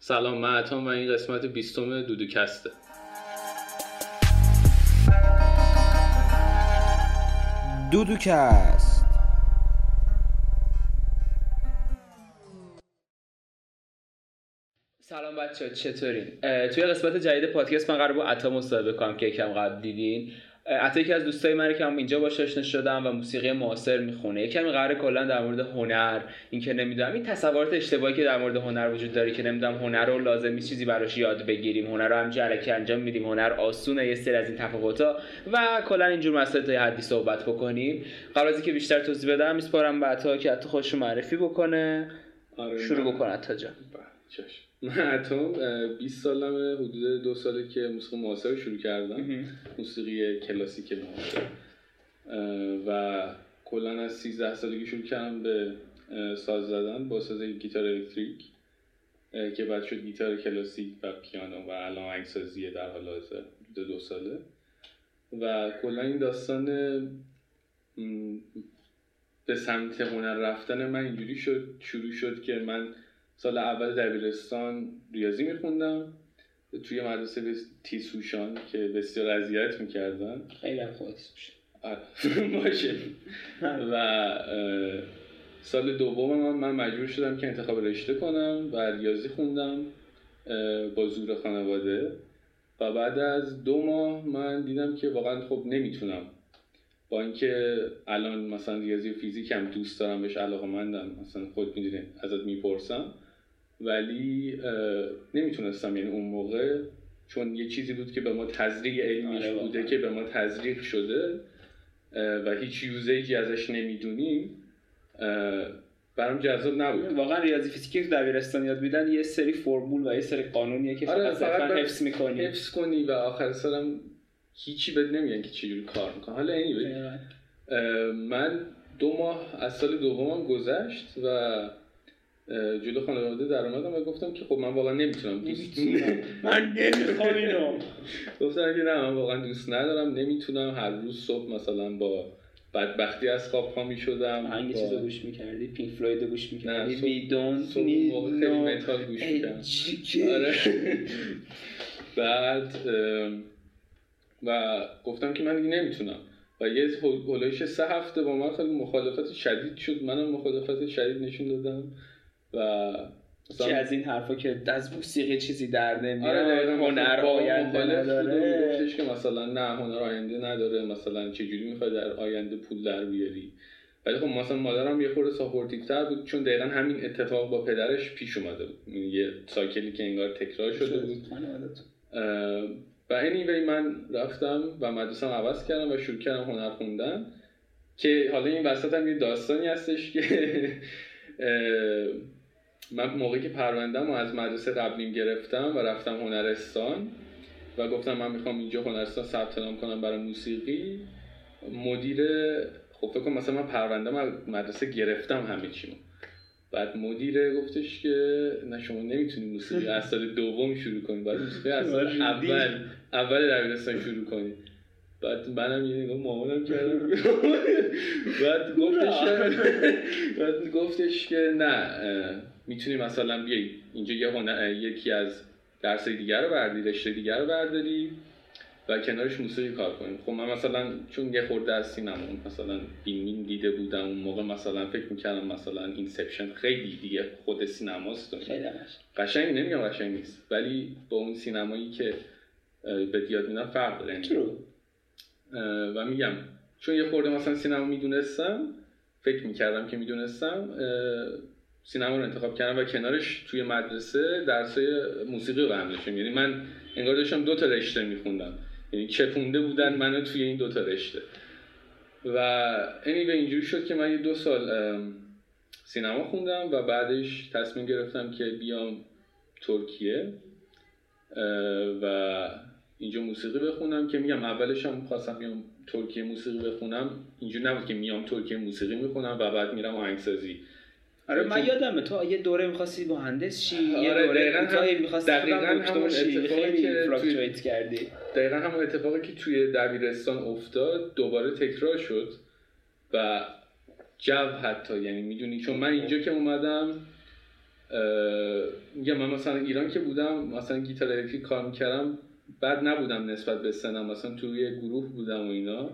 سلام من عطام و این قسمت بیستم دودوکسته. دودوکست. سلام بچه چطورین؟ توی قسمت جدید پادکست من قرار بود عطا مصاحبه کنم که یکم قبل دیدین. عطا یکی از دوستای منه که هم اینجا باش آشنا شدم و موسیقی معاصر می‌خونه. یکم قرار کلا در مورد هنر اینکه نمی‌دونم این تصورات اشتباهی که در مورد هنر وجود داره که نمی‌دونم هنر رو لازمی چیزی براش یاد بگیریم. هنر رو هم جلکه انجام میدیم. هنر آسونه یه سری از این تفاوت‌ها. و کلا اینجور مسائل تا حدی صحبت بکنیم. قبل از اینکه بیشتر توضیح بدم. میسپارم به عطا که عطا خودش معرفی بکنه. آره. شروع بکنه عطا جان. من اتم 20 سالمه حدود دو ساله که موسیقی معاصر شروع کردم. موسیقی کلاسیک معاصر. و کلا از 13 سالگی شروع کردم به ساز زدن با ساز گیتار الکتریک که بعد شد گیتار کلاسیک و پیانو و الان آهنگسازی در حال حاضر دو ساله. و کلا این داستان به سمت هنر رفتن من اینجوری شد شروع شد که من سال اول دبیرستان ریاضی میخوندم. توی مدرسه تیسوشان که بسیار اذیت می‌کردن. خیلی هم خود باشه. و سال دوم من, من مجبور شدم که انتخاب رشته کنم و ریاضی خوندم با زور خانواده. و بعد از دو ماه من دیدم که واقعا خب نمی‌تونم. با اینکه الان مثلا ریاضی و فیزیک هم دوست دارم بهش علاقه مندم مثلا خود می‌دونی ازت می‌پرسم. ولی نمی‌تونستم. یعنی اون موقع چون یه چیزی بود که به ما تزریق علمیش آره بوده که به ما تزریق شده و هیچ یوزیجی ازش نمی‌دونیم برام جذاب نبود. واقعا ریاضی فیزیکی که دبیرستان یاد میدن یه سری فرمول و یه سری قانونیه که آره فقط صرفا حفظ می‌کنی. حفظ کنی و آخر سالم هیچی بهت نمیگن که چجوری کار می‌کنه حالا anyway من دو ماه از سال دومم گذشت و جلو خانواده در اومدم و گفتم که خب من واقعا نمی‌تونم دوست من نمی‌خوام اینو گفتم که نه من واقعا دوست ندارم نمی‌تونم. هر روز صبح مثلا با بدبختی از خواب پا می‌شدم هنگی با... چیزو گوش می‌کردی؟ پینک فلوید گوش می‌کردی؟ نه، وی دونت موقع خیلی متال گوش می‌کردم. آره. بعد و گفتم که من دیگه نمی‌تونم. و یه هولایش سه هفته با من خیلی مخالفت شدید شد. منم مخالفت شدید نشون دادم. و چی از این حرفا که از موسیقی چیزی در آره نمیاد دقیقاً هنر آینده نداره. گفتش که مثلا نه هنر آینده نداره مثلا چجوری می‌خوای در آینده پول در بیاری؟ ولی خب مثلا مادرم یه خورده supportive تر بود چون دقیقا همین اتفاق با پدرش پیش اومده بود. یعنی یه cycle ی که انگار تکرار شده بود. و anyway من رفتم و مدرسم عوض کردم و شروع کردم هنر خوندن که حالا این وسط هم یه داستانی هستش که من موقعی که پروندم و از مدرسه قبلیم گرفتم و رفتم هنرستان و گفتم من می‌خوام اینجا هنرستان ثبت نام کنم برای موسیقی مدیر خب فکر کنم مثلا من پروندم از مدرسه گرفتم همه چیمو بعد مدیر گفتش که نه شما نمی‌تونی موسیقی از سال دوم شروع کنی باید موسیقی از سال ریدی. اول اول دبیرستان شروع کنی. بعد منم یه نگاه مامانم کردم. بعد گفتش بعد گفتش که نه می‌تونی مثلا بیای اینجا یه هنر یکی از درس دیگر رو برداری رشته دیگر رو برداری و کنارش موسیقی کار کنیم خب من مثلا چون یه خورده از سینما مثلا فیلمین دیده بودم اون موقع مثلا فکر می‌کردم مثلا اینسپشن خیلی دیگه خود سینماست خیلی قشنگ. نمیگم قشنگ نیست ولی با اون سینمایی که به یاد میدم فرق داره. یعنی و میگم چون یه خورده مثلا سینما می‌دونستم فکر می‌کردم که می‌دونستم سینما رو انتخاب کردم و کنارش توی مدرسه درسای موسیقی رو برم داشتم یعنی من انگار داشتم دو تا رشته میخوندم. یعنی چپونده بودن منو توی این دو تا رشته. و anyway اینجوری شد که من یه دو سال سینما خوندم و بعدش تصمیم گرفتم که بیام ترکیه و اینجا موسیقی بخونم که میگم اولش هم خواستم بیام ترکیه موسیقی بخونم. اینجوری نبود که میام ترکیه موسیقی می‌خونم و بعد میرم آهنگسازی. آره من یادمه تو یه دوره می‌خواستی مهندس شی یه آره، دوره کوتاهی هم- می‌خواستی دقیقاً همون اتفاقی که توی- کردی. دقیقا همون اتفاقی که توی دبیرستان افتاد دوباره تکرار شد و جو حتی یعنی می‌دونی چون من اینجا که اومدم میگم من مثلا ایران که بودم مثلا گیتار الکتریک کار می‌کردم بد نبودم نسبت به سنم مثلا توی گروه بودم و اینا.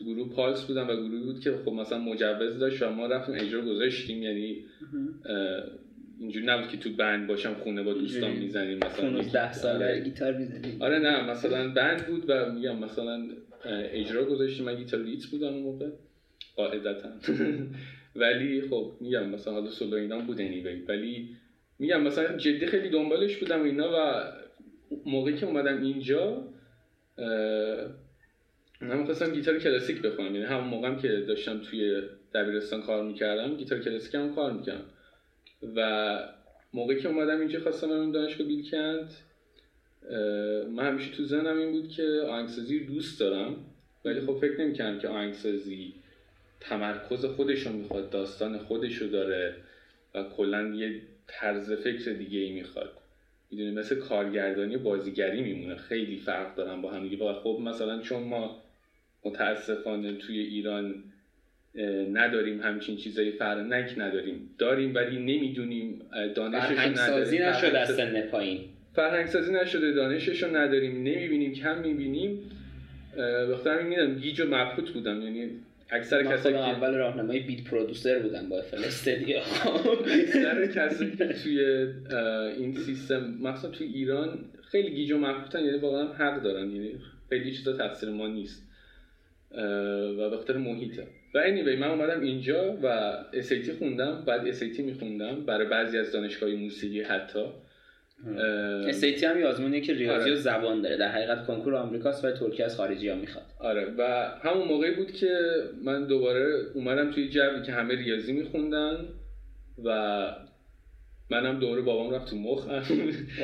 تو گروه پالس بودم و گروهی بود که خب مثلا مجوز داشت و ما رفتیم اجرا گذاشتیم یعنی اینجوری نبود که تو بند باشم خونه با دوستان می‌زنیم مثلا 10 سال آره. گیتار می‌زنیم آره نه مثلا بند بود و میگم مثلا اجرا گذاشتیم. من گیتار لیت بودم اون موقع. قاعدتا ولی خب میگم مثلا حالا سولو اینا بود انیوی ولی میگم مثلا جدی خیلی دنبالش بودم اینا و موقعی که اومدم اینجا من می‌خواستم گیتار کلاسیک بخونم یعنی همون موقعم که داشتم توی دبیرستان کار می‌کردم گیتار کلاسیک هم کار می‌کردم. و موقعی که اومدم اینجا خواستم برم دانشگاه بیلکند من همیشه تو ذهنم این بود که آهنگسازی رو دوست دارم ولی خب فکر نمی‌کردم که آهنگسازی تمرکز خودش رو می‌خواد داستان خودش رو داره و کلا یه طرز فکر دیگه ای می‌خواد. می‌دونی مثل کارگردانی بازیگری میمونه. خیلی فرق دارن با هم دیگه. خب مثلا چون ما متاسفانه توی ایران نداریم همچین چیزایی فرنک نداریم داریم ولی نمی‌دونیم دانشش نداریم. نشده از سن پایین. فرهنگ سازی نشده دانشش رو نداریم نمی‌بینیم کم می‌بینیم. وقتی همین میدم گیج و مبهوت بودم. یعنی اکثر کسایی که اول راهنمای بیت پرودوسر بودم با افل استدیو. اکثر کسایی که توی این سیستم مثلا توی ایران خیلی گیج و مبهوتن یعنی واقعا حق دارن. یعنی خیلی چیزا تقصیر ما نیست. و به خاطر محیطه. و anyway من اومدم اینجا و SAT خوندم بعد SAT میخوندم برای بعضی از دانشگاه موسیقی حتی. SAT هم آزمونیه که ریاضی آره. و زبان داره. در حقیقت کنکور آمریکاست و ترکیه از خارجی ها می‌خواد. آره. و همون موقعی بود که من دوباره اومدم توی جوی که همه ریاضی میخوندن و منم دوره بابام رفت تو مخ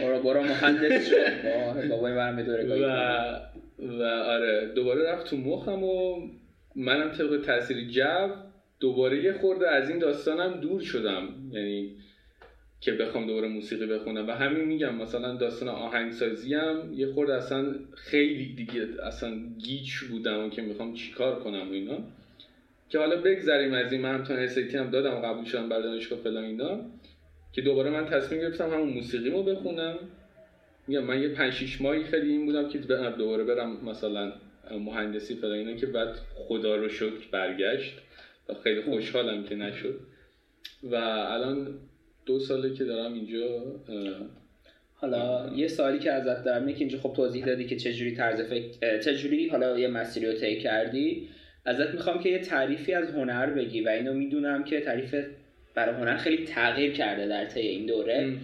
بارا بارا مهندس شد بابای برمی دوره و و آره دوباره رفت تو مخم و منم طبق تاثیر جو دوباره یه خورده از این داستانم دور شدم. یعنی که بخوام دوباره موسیقی بخونم. و همین میگم مثلا داستان آهنگسازی هم یه خورده اصلا خیلی دیگه اصلا گیچ بودم و که می‌خوام چیکار کنم و اینا. که حالا بگذریم از این من هم تا هم دادم و قبول شدم بر دانشگاه فلان اینا که دوباره من تصمیم گرفتم همون موسیقی رو بخونم. میگم من یه 5 6 ماهی خیلی این بودم که دوباره برم مثلا مهندسی فلان اینا که بعد خدا رو شکر برگشت و خیلی خوشحالم که نشد. و الان دو ساله که دارم اینجا حالا یه سوالی که ازت دارم که اینجا خب توضیح دادی که چجوری طرز فکر چجوری حالا یه مسیری رو طی کردی. ازت می‌خوام که یه تعریفی از هنر بگی و اینو می‌دونم که تعریف برای هنر خیلی تغییر کرده در طی این دوره.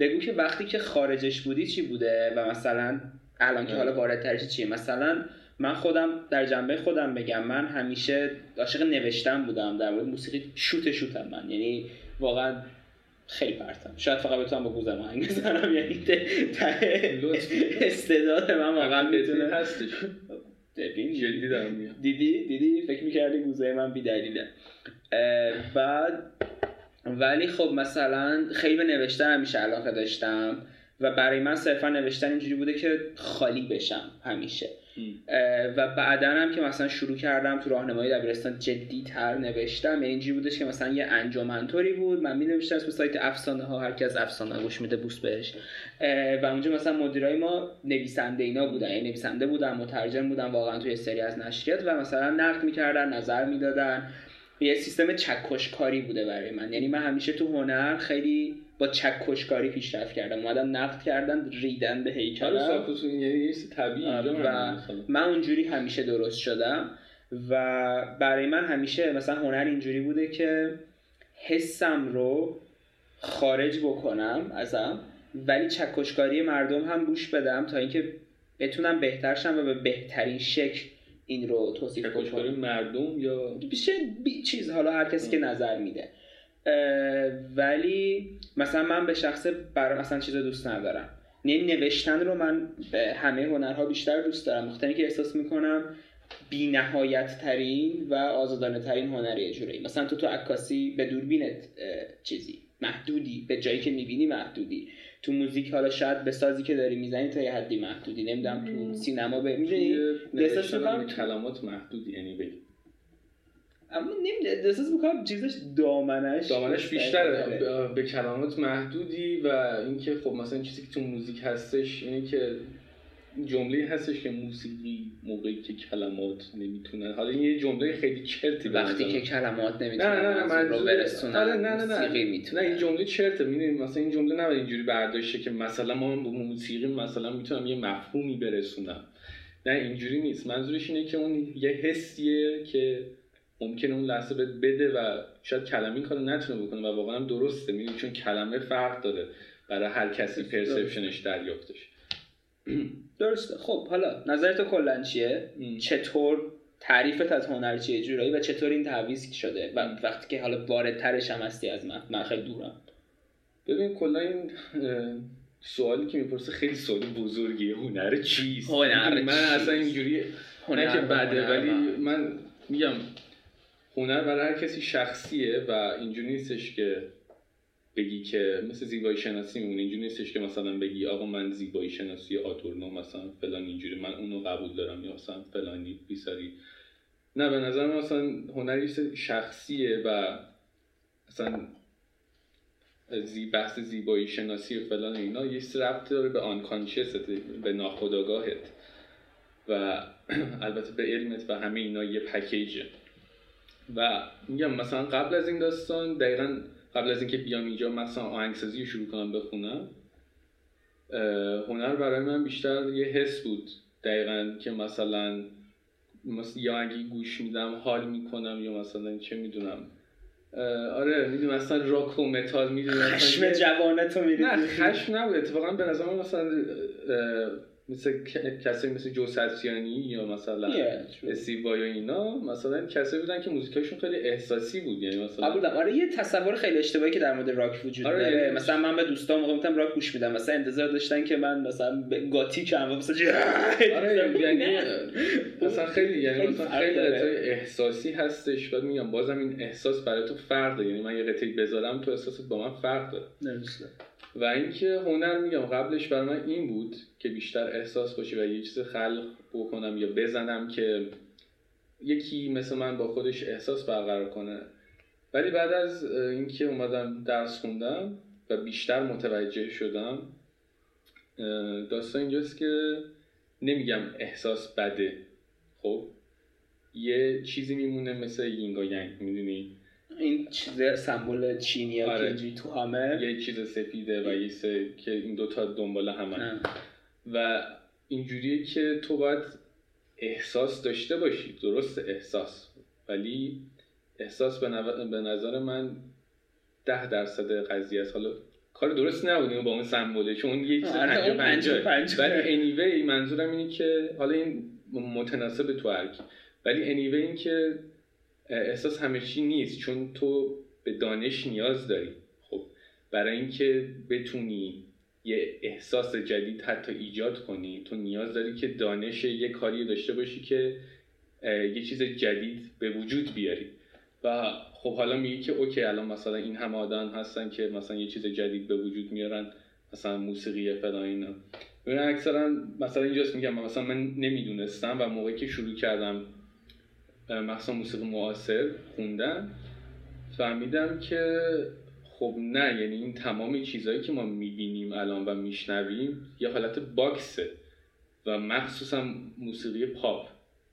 بگو که وقتی که خارجش بودی چی بوده و مثلا الان که حالا واردترش چیه؟ مثلا من خودم در جنبه خودم بگم من همیشه عاشق نوشتن بودم در مورد موسیقی شوت شوتم من. یعنی واقعا خیلی پرتم. شاید فقط بتونم با گوزم آهنگ بزنم یعنی استعداد من واقعا می‌تونه هستش. جدی دارم دیدی؟ دیدی؟ فکر می‌کردی گوزه من بی دلیله بعد ولی خب مثلا خیلی به نوشتن همیشه علاقه داشتم و برای من صرفا نوشتن اینجوری بوده که خالی بشم همیشه. و بعدا هم که مثلا شروع کردم تو راهنمایی دبیرستان جدی تر نوشتم یعنی اینجوری بودش که مثلا یه انجمنطوری بود من می نوشتم اسم سایت افسانه ها هر کی از افسانه گوش میده بوس بهش. و اونجا مثلا مدیرای ما نویسنده اینا بودن یعنی نویسنده بودن مترجم بودن واقعا توی سری از نشریات و مثلا نقد می‌کردن نظر می‌دادن. یه سیستم چکشکاری بوده برای من. یعنی من همیشه تو هنر خیلی با چکشکاری پیشرفت کردم. اومدن نقد کردن ریدن به هیکلم. آره یعنی طبیعی آره، و من اونجوری همیشه درست شدم. و برای من همیشه مثلا هنر اینجوری بوده که حسم رو خارج بکنم ازم ولی چکشکاری مردم هم گوش بدم تا اینکه بتونم بهتر شم و به بهترین شکل این رو توصیف کنم مردم یا بیشه بی چیز حالا هر کسی که نظر میده. ولی مثلا من به شخص برای مثلا چیز دوست ندارم. یعنی نوشتن رو من به همه هنرها بیشتر دوست دارم. مختنی که احساس می‌کنم بی نهایت ترین و آزادانه ترین هنری جوری مثلا تو تو عکاسی به دوربینت چیزی محدودی. به جایی که می‌بینی محدودی. تو موزیک حالا شاید به سازی که داری می‌زنی تا یه حدی محدودی. نمی‌دونم تو سینما به می‌دونی؟ احساس می‌کنم کلمات محدودی یعنی اما نمیده احساس می‌کنم چیزش دامنش دامنش بیشتره. به کلمات محدودی و اینکه خب مثلا چیزی که تو موزیک هستش اینه که جمله هستش که موسیقی موقعی که کلمات نمی‌تونن. حالا این یه جمله خیلی چرتی وقتی که کلمات نمی‌تونن نه نه نه رو برسونن آره نه نه نه. نه این جمله چرته. می‌دونی مثلا این جمله نباید اینجوری برداشته که مثلا ما با موسیقی مثلا می‌تونم یه مفهومی برسونم. نه اینجوری نیست. منظورش اینه که اون یه حسیه که ممکنه اون لحظه بده و شاید کلمه این کارو نتونه بکنه و واقعا درسته. می‌دونی چون کلمه فرق داره برای هر کسی پرسپشنش دریافتش. درسته. خب حالا نظرت کلا چیه؟ چطور تعریفت از هنر چیه جورایی و چطور این تعویض شده؟ و وقتی که حالا واردترش هم هستی از من من خیلی دورم. ببین کلا این سوالی که می‌پرسه خیلی سوال بزرگیه. هنر چیست؟ هنر من اصلا اینجوری هنر که بده ولی من میگم هنر برای هر کسی شخصیه و اینجوری نیستش که بگی که مثل زیبایی شناسی میمونه. اینجوری نیستش که مثلا بگی آقا من زیبایی شناسی آتورنو مثلا فلان اینجوری من اونو قبول دارم یا مثلا فلانی بیساری. نه به نظر من مثلا هنری شخصیه و مثلا زی بحث زیبایی شناسی و فلان اینا یه ربط داره به آنکانشست به ناخودآگاهت. و البته به علمت و همه اینا یه پکیجه و میگم مثلا قبل از این داستان دقیقا قبل از اینکه بیام اینجا مثلا آهنگسازی رو شروع کنم بخونم هنر برای من بیشتر یه حس بود. دقیقا که مثلا یا اگه گوش میدم حال می‌کنم یا مثلا چه می‌دونم. آره می‌دونم مثلا راک و متال می‌دونم خشم جوانتو می‌دونم نه خشم نبود. اتفاقا به نظر مثلا مثل کسی مثل جو سرسیانی یا مثلا استیو یا اینا مثلا کسی بودن که موزیکاشون خیلی احساسی بود یعنی مثلا قبول آره یه تصور خیلی اشتباهی که در مورد راک وجود آره داره. یعنی مثلا من به دوستان موقع می‌تونم راک گوش میدم. مثلا انتظار داشتن که من مثلا گاتیک هم مثلا آره یعنی مثلا خیلی یعنی مثلا خیلی احساسی هستش. بعد میگم بازم این احساس برای تو فرق داره یعنی من یه قطعه بذارم تو احساست با من فرق داره. و اینکه هنر میگم قبلش برای من این بود که بیشتر احساس باشه و یه چیز خلق بکنم یا بزنم که یکی مثل من با خودش احساس برقرار کنه. ولی بعد از اینکه اومدم درس خوندم و بیشتر متوجه شدم داستان اینجاست که نمیگم احساس بده. خب یه چیزی میمونه مثل یینگا ینگ می‌دونی؟ این چیز سمبل چینی آره. اینجوری تو همه. یه چیز سفیده و یه که این دوتا دنبال همه و اینجوریه که تو باید احساس داشته باشی. درست احساس. ولی احساس به, به نظر من ده درصد قضیه است. حالا کار درست نبود با اون سمبوله چون یه چیز ولی انیوی منظورم اینه که حالا این متناسب تو هرکی ولی انیوی این که احساس همه نیست چون تو به دانش نیاز داری. خب برای اینکه بتونی یه احساس جدید حتی ایجاد کنی تو نیاز داری که دانش یه کاری داشته باشی که یه چیز جدید به وجود بیاری. و خب حالا میگی که اوکی الان مثلا این هم آدم هستن که مثلا یه چیز جدید به وجود میارن مثلا موسیقی فلان اینا. اکثرا مثلا اینجاست میگم مثلا من نمی‌دونستم و موقعی که شروع کردم مثلا موسیقی معاصر خوندن فهمیدم که خب نه یعنی این تمام چیزهایی که ما می‌بینیم الان و میشنویم یه حالت باکسه و مخصوصا موسیقی پاپ.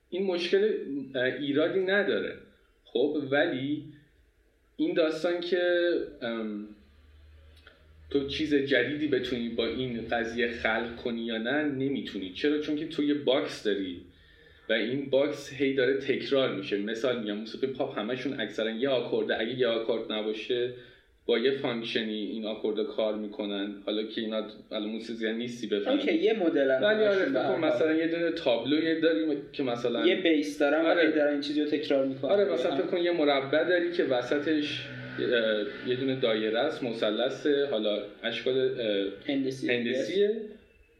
این مشکل ایرادی نداره. خب ولی این داستان که تو چیز جدیدی بتونی با این قضیه خلق کنی یا نه نمی‌تونی. چرا؟ چون که تو یه box داری. و این box هی داره تکرار میشه. مثال میگم موسیقی پاپ همشون اکثرا یه آکورده. اگه یه آکورد نباشه با یه function ی این آکورد کار می‌کنن. حالا که اینا الان موسیقی نیستی بفهمن اوکی یه مدل ولی آره مثلا یه دونه تابلو داریم که مثلا یه بیس دارم آره. دارن این چیزی رو تکرار می‌کنن. آره مثلا فکر کن یه مربع داری که وسطش یه دونه دایره است مثلث حالا اشکال هندسیه.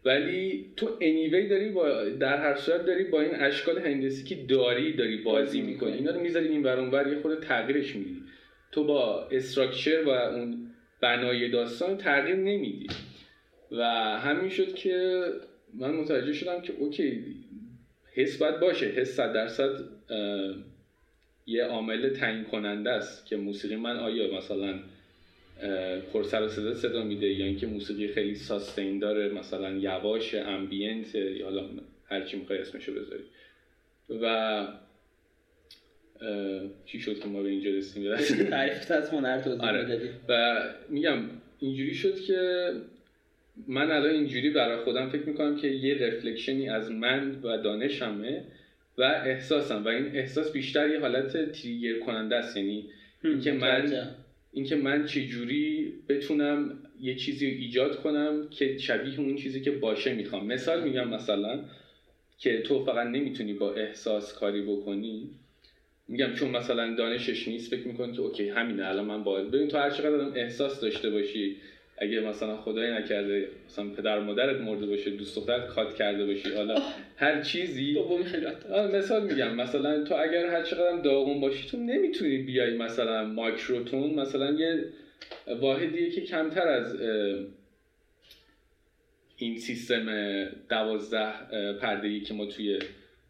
ولی تو انیوی داری با در هر صورت داری با این اشکال هندسی که داری داری بازی می‌کنی. اینا رو می‌ذاری این ور یه خود تغییرش میدی تو با استراکچر و اون بنای داستان تغییر نمیدی. و همین شد که من متوجه شدم که اوکی حس باید باشه. حس صد درصد یه عامل تعیین کننده است که موسیقی من آیا مثلا پر سر و صدا صدا میده یا اینکه موسیقی خیلی ساستین داره مثلا یواش امبینت یا حالا هر چی می‌خوای اسمشو بذاری. و چی شد که ما به اینجا رسیدیم؟ تعریف از هنر توضیح آره. و میگم اینجوری شد که من الان اینجوری برای خودم فکر می‌کنم که یه رفلکشنی از من و دانشمه و احساسم. و این احساس بیشتر یه حالت تریگر کننده است. یعنی اینکه من اینکه من چجوری بتونم یه چیزی رو ایجاد کنم که شبیه اون چیزی که باشه می‌خوام. مثال میگم مثلا که تو فقط نمی‌تونی با احساس کاری بکنی. میگم چون مثلا دانشش نیست فکر می‌کنی که اوکی همینه الان من باید. ببین تو هر چقدر احساس داشته باشی اگه مثلا خدای نکرده مثلا پدر مادرت مرده باشه دوست دخترت کات کرده باشی حالا هر چیزی دومی خیلی مثال میگم مثلا تو اگر هر چقدر داغون باشی تو نمی‌تونی بیای مثلا ماکروتون مثلا یه واحدیه که کمتر از این سیستم دوازده پرده که ما توی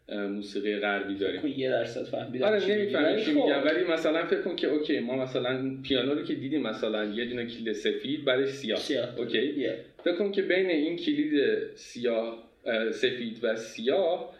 موسیقی غربی داریم. خب، یه درصد فهمیدم آره نمی‌فهمی چی میگم. ولی مثلا فکر کن که okay ما مثلا پیانو رو که دیدیم مثلا یه دونه کلید سفید بعدش سیاه, سیاه. okay؟ فکر کن که بین این کلید سیاه سفید و سیاه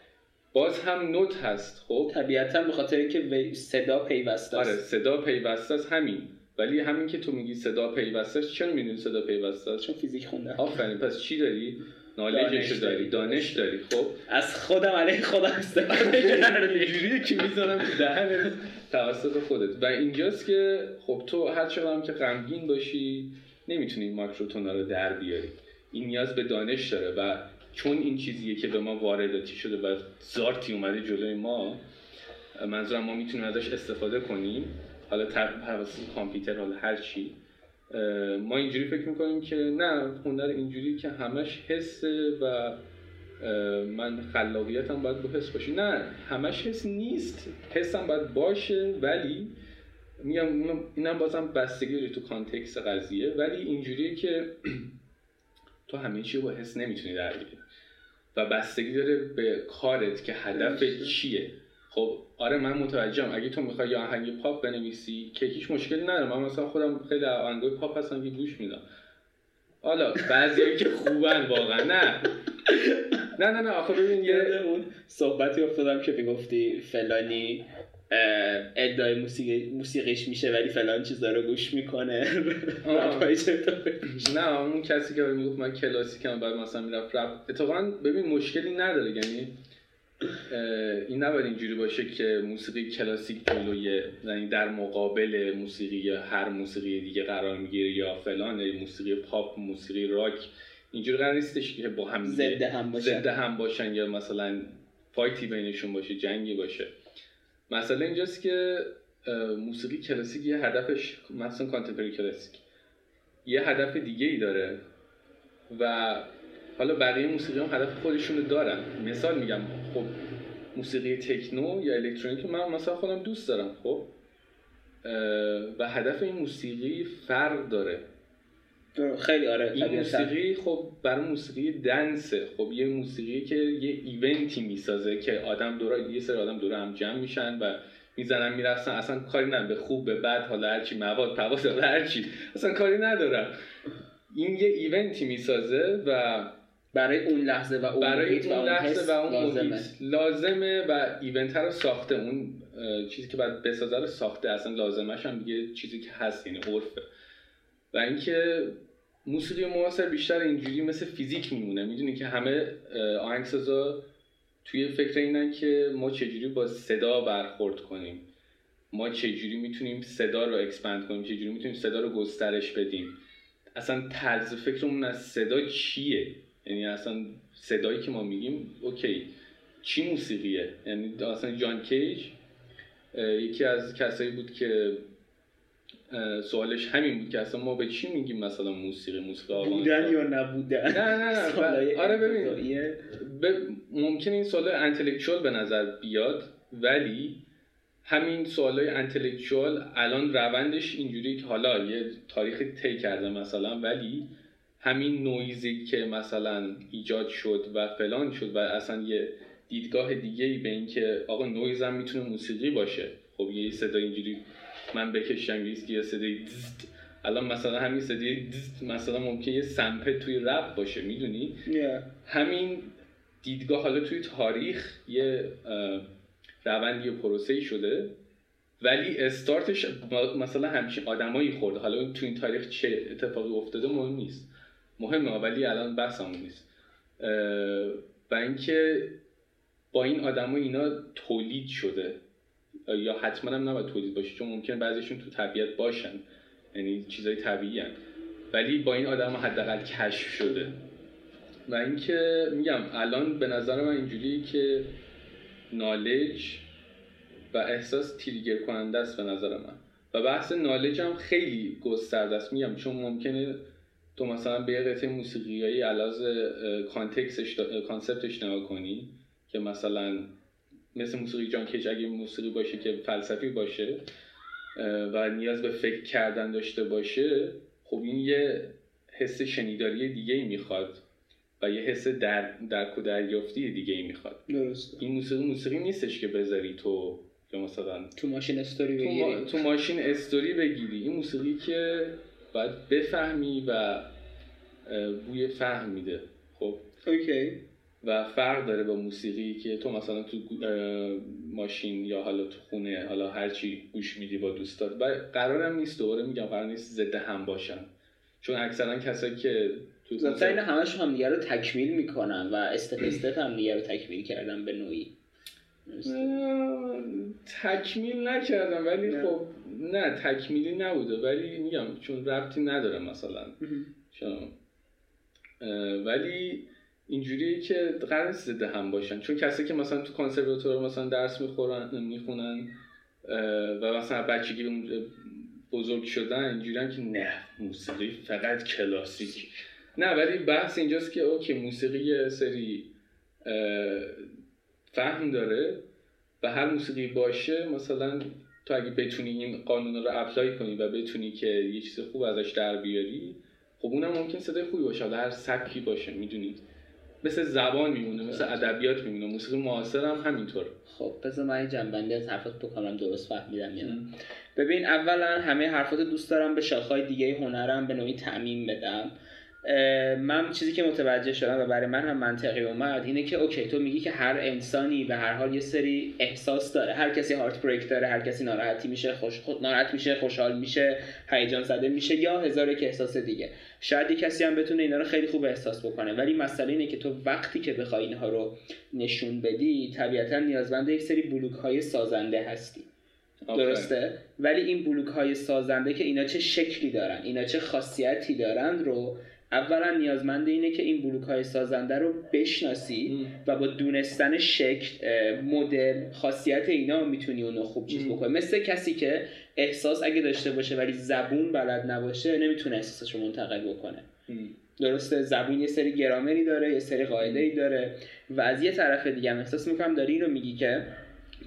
باز هم نوت هست خب؟ طبیعتا به خاطر اینکه صدا پیوسته است. آره صدا پیوسته است همین. ولی همین که تو میگی صدا پیوسته است چرا می‌دونی صدا پیوسته است؟ چون فیزیک خونده. آفرین پس چی داری؟ نالجشو داری؟ دانش داری. خب. از خودم علیه خودم استفاده اینجوریه که می‌ذارم تو دهن توسط خودت. و اینجاست که خب تو هر چقدر که غمگین باشی نمی‌تونی ماکروتونا رو در بیاری. این نیاز به دانش داره و چون این چیزیه که به ما وارداتی شده و زارتی اومده جلوی ما منظورم ما می‌تونیم ازش استفاده کنیم. حالا توسط کامپیوتر حالا هر چی. ما اینجوری فکر می‌کنیم که نه هنر اینجوری که همش حسه و من خلاقیتم باید با حس باشه نه همش حس نیست. حسم باید باشه ولی میگم اینم بازم بستگی داره تو context قضیه. ولی اینجوریه که تو همه چی با حس نمی‌تونی در و بستگی داره به کارت که هدف چیه. خب آره من متوجهم. اگه تو می‌خوای یه آهنگ پاپ بنویسی که هیچ مشکلی نداره. من مثلا خودم خیلی آهنگای پاپ هستم که گوش میدم. حالا بعضیایی که خوبن واقعا. نه. نه نه نه. آخه ببین یه اون صحبتی افتادم که می‌گفتی فلانی ادعای موسیقی موسیقیش میشه ولی فلان چیزا رو گوش می‌کنه. نه اون کسی که می‌گفت من کلاسیکم بعد مثلا می‌رفت رپ اتفاقا ببین مشکلی نداره. یعنی این نباید اینجوری باشه که موسیقی کلاسیک جلوی یعنی در مقابل موسیقی یا هر موسیقی دیگه قرار می‌گیره یا فلان موسیقی پاپ موسیقی راک اینجوری قرار نیستش که با هم زده هم باشن. هم باشن یا مثلا فایتی بینشون باشه جنگی باشه. مثلا اینجاست که موسیقی کلاسیک یه هدفش مثلا کانتمپری کلاسیک یه هدف دیگه ای داره و حالا بقیه موسیقی هم هدف خودشونو دارن. مثال میگم خب موسیقی تکنو یا الکترونیک من مثلا خودم دوست دارم خب؟ و هدف این موسیقی فرق داره. خیلی آره این موسیقی خب برای موسیقی دنسه. خب یه موسیقی که یه ایونتی می‌سازه که آدم دور یه سری آدم دور هم جمع میشن و می‌زنن می‌رفتن اصلا کاری ندارم. به خوب به بد حالا هرچی مواد پواز هرچی اصلا کاری ندارم. این یه ایونتی می‌سازه و برای اون لحظه و اون برای اون لحظه و اون لازمه. لازمه و ایونت رو ساخته. اون چیزی که باید بسازه رو ساخته. اصلا لازمش هم دیگه چیزی که هست یعنی عرفه. و اینکه موسیقی معاصر بیشتر اینجوری مثل فیزیک میمونه. می‌دونی که همه آهنگسازا توی فکر اینن که ما چجوری با صدا برخورد کنیم. ما چجوری می‌تونیم صدا رو expand کنیم. چجوری می‌تونیم صدا رو گسترش بدیم. اصلا طرز فکرمون از صدا چیه؟ یعنی اصلا صدایی که ما میگیم okay چی موسیقیه؟ یعنی اصلا جان کیج یکی از کسایی بود که سوالش همین بود که اصلا ما به چی میگیم مثلا موسیقی موسیقی بودن یا نبودن؟ نه نه نه آره ببین. ممکن این سوال انتلکچوال به نظر بیاد ولی همین سوالای انتلکچوال الان روندش اینجوری که حالا یه تاریخ طی کرده مثلا ولی همین نویزی که مثلا ایجاد شد و فلان شد و اصلا یه دیدگاه دیگه ای به اینکه آقا نویز هم می‌تونه موسیقی باشه. خب یه صدا اینجوری من بکشم یه صدای الان مثلا همین صدای مثلا ممکن یه سمپل توی رپ باشه می‌دونی؟ همین دیدگاه حالا توی تاریخ یه روندی پروسه شده. ولی استارتش مثلا همچین آدمایی خورده. حالا تو این تاریخ چه اتفاقی افتاده مهم نیست. مهمه ولی الان بحثمون نیست. و اینکه با این آدما اینا تولید شده یا حتما هم نباید تولید باشه چون ممکن بعضیشون تو طبیعت باشن یعنی چیزای طبیعی هن. ولی با این آدم حداقل کشف شده. و اینکه میگم الان به نظر من اینجوری که نالج و احساس تریگر کننده است به نظر من. و بحث knowledge هم خیلی گسترده است. میگم چون ممکنه تو مثلا به یه قطعه موسیقیایی علاوه context ش concept ش نگاه کنی که مثلا مثل موسیقی جان کیج اگه موسیقی باشه که فلسفی باشه و نیاز به فکر کردن داشته باشه خب این یه حس شنیداری دیگه ای می‌خواد و یه حس در درک و دریافتی دیگه ای می‌خواد. درست این موسیقی موسیقی نیستش که بذاری تو یا مثلا تو ماشین استوری بگیری. تو, ماشین استوری بگیری. این موسیقی که باید بفهمی و بوی فهم میده خب؟ اوکی. و فرق داره با موسیقی که تو مثلا تو ماشین یا حالا تو خونه حالا هرچی گوش میدی با دوستات و قرارم نیست دوباره میگم قرار نیست ضد هم باشن. چون اکثرا کسایی که تو این همش هم دیگه رو تکمیل می‌کنن و استپ هم دیگه رو تکمیل کردن به نوعی. تکمیل نکردم ولی. خب نه تکمیلی نبوده ولی میگم چون ربطی نداره مثلا. چون ولی اینجوریه که قرار ضد هم باشن. چون کسی که مثلا تو کانسرواتور مثلا درس می‌خورن می‌خونن و مثلا بچگی بزرگ شدن اینجوری که نه موسیقی فقط کلاسیک. نه ولی بحث اینجاست که اوکی موسیقی یه سری فهم داره و هر موسیقی باشه مثلا تو اگه بتونی این قانون رو اپلای کنی و بتونی که یه چیز خوب ازش در بیاری خب اونم ممکن صدای خوبی باشه هر سبکی باشه می‌دونید مثل زبان میمونه مثل ادبیات میمونه موسیقی معاصر هم همینطور. خب پس من این جنبندی از حرفات بکنم درست فهمیدم یا ببین اولا همه حرفات دوست دارم به شاخهای دیگه هنرم به نوعی تعمین بدم. من چیزی که متوجه شدم و برای من هم منطقی اومد اینه که اوکی تو میگی که هر انسانی به هر حال یه سری احساس داره. هر کسی هارت بریک داره هر کسی ناراحتی میشه خوش خود ناراحت میشه خوشحال میشه هیجان زده میشه یا هزار یک احساس دیگه. شاید کسی هم بتونه اینا رو خیلی خوب احساس بکنه. ولی مسئله اینه که تو وقتی که بخوای اینها رو نشون بدی طبیعتا نیازمند یک سری بلوک های سازنده هستی. درسته؟ ولی این بلوک های سازنده که اینا چه شکلی دارن اینا چه خاصیتی دارن رو اولا نیازمند اینه که این بلوک های سازنده رو بشناسی و با دونستن شکل مدل خاصیت اینا می‌تونی اونو خوب چیز بکنی. مثل کسی که احساس اگه داشته باشه ولی زبون بلد نباشه نمی‌تونه احساسش رو منتقل بکنه. درسته؟ زبون یه سری گرامری داره یه سری قاعده ای داره. و از یه طرف دیگه هم احساس می‌کنم داری اینو میگی که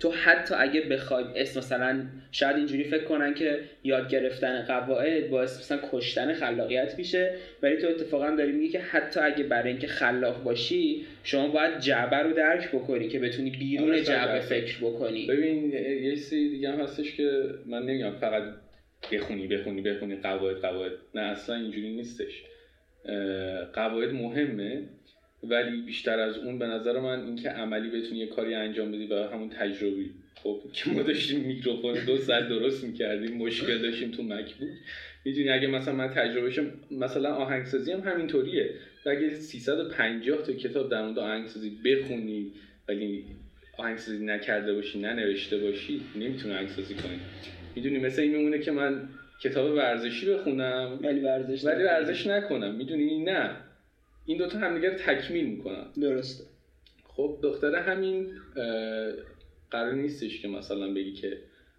تو حتی اگه بخوای اسم مثلا شاید اینجوری فکر کنن که یاد گرفتن قواعد باعث مثلا کشتن خلاقیت میشه ولی تو اتفاقا داری میگی که حتی اگه برای اینکه خلاق باشی شما باید جعبه رو درک بکنی که بتونی بیرون آره، جعبه فکر بکنی. ببین یه چیزی دیگه هم هستش که من نمیگم فقط بخونی بخونی بخونی قواعد قواعد. نه اصلا اینجوری نیستش. قواعد مهمه. ولی بیشتر از اون به نظر من اینکه عملی بتونی یه کاری انجام بدی و همون تجربی. خب که ما داشتیم میکروفون دو ساعت درست می‌کردیم مشکل داشتیم تو مک بود. می‌دونی اگه مثلا من تجربهشم مثلا آهنگسازی هم همینطوریه. اگه 350 تا کتاب در مورد آهنگسازی بخونی ولی آهنگسازی نکرده باشی ننوشته باشی نمی‌تونی آهنگسازی کنی. می‌دونی مثل این میمونه که من کتاب ورزشی بخونم ولی ورزش ولی ورزش نکنم. می‌دونی؟ نه. این دوتا همدیگه تکمیل می‌کنن. درسته. خب دختره همین قرار نیستش که مثلا بگی که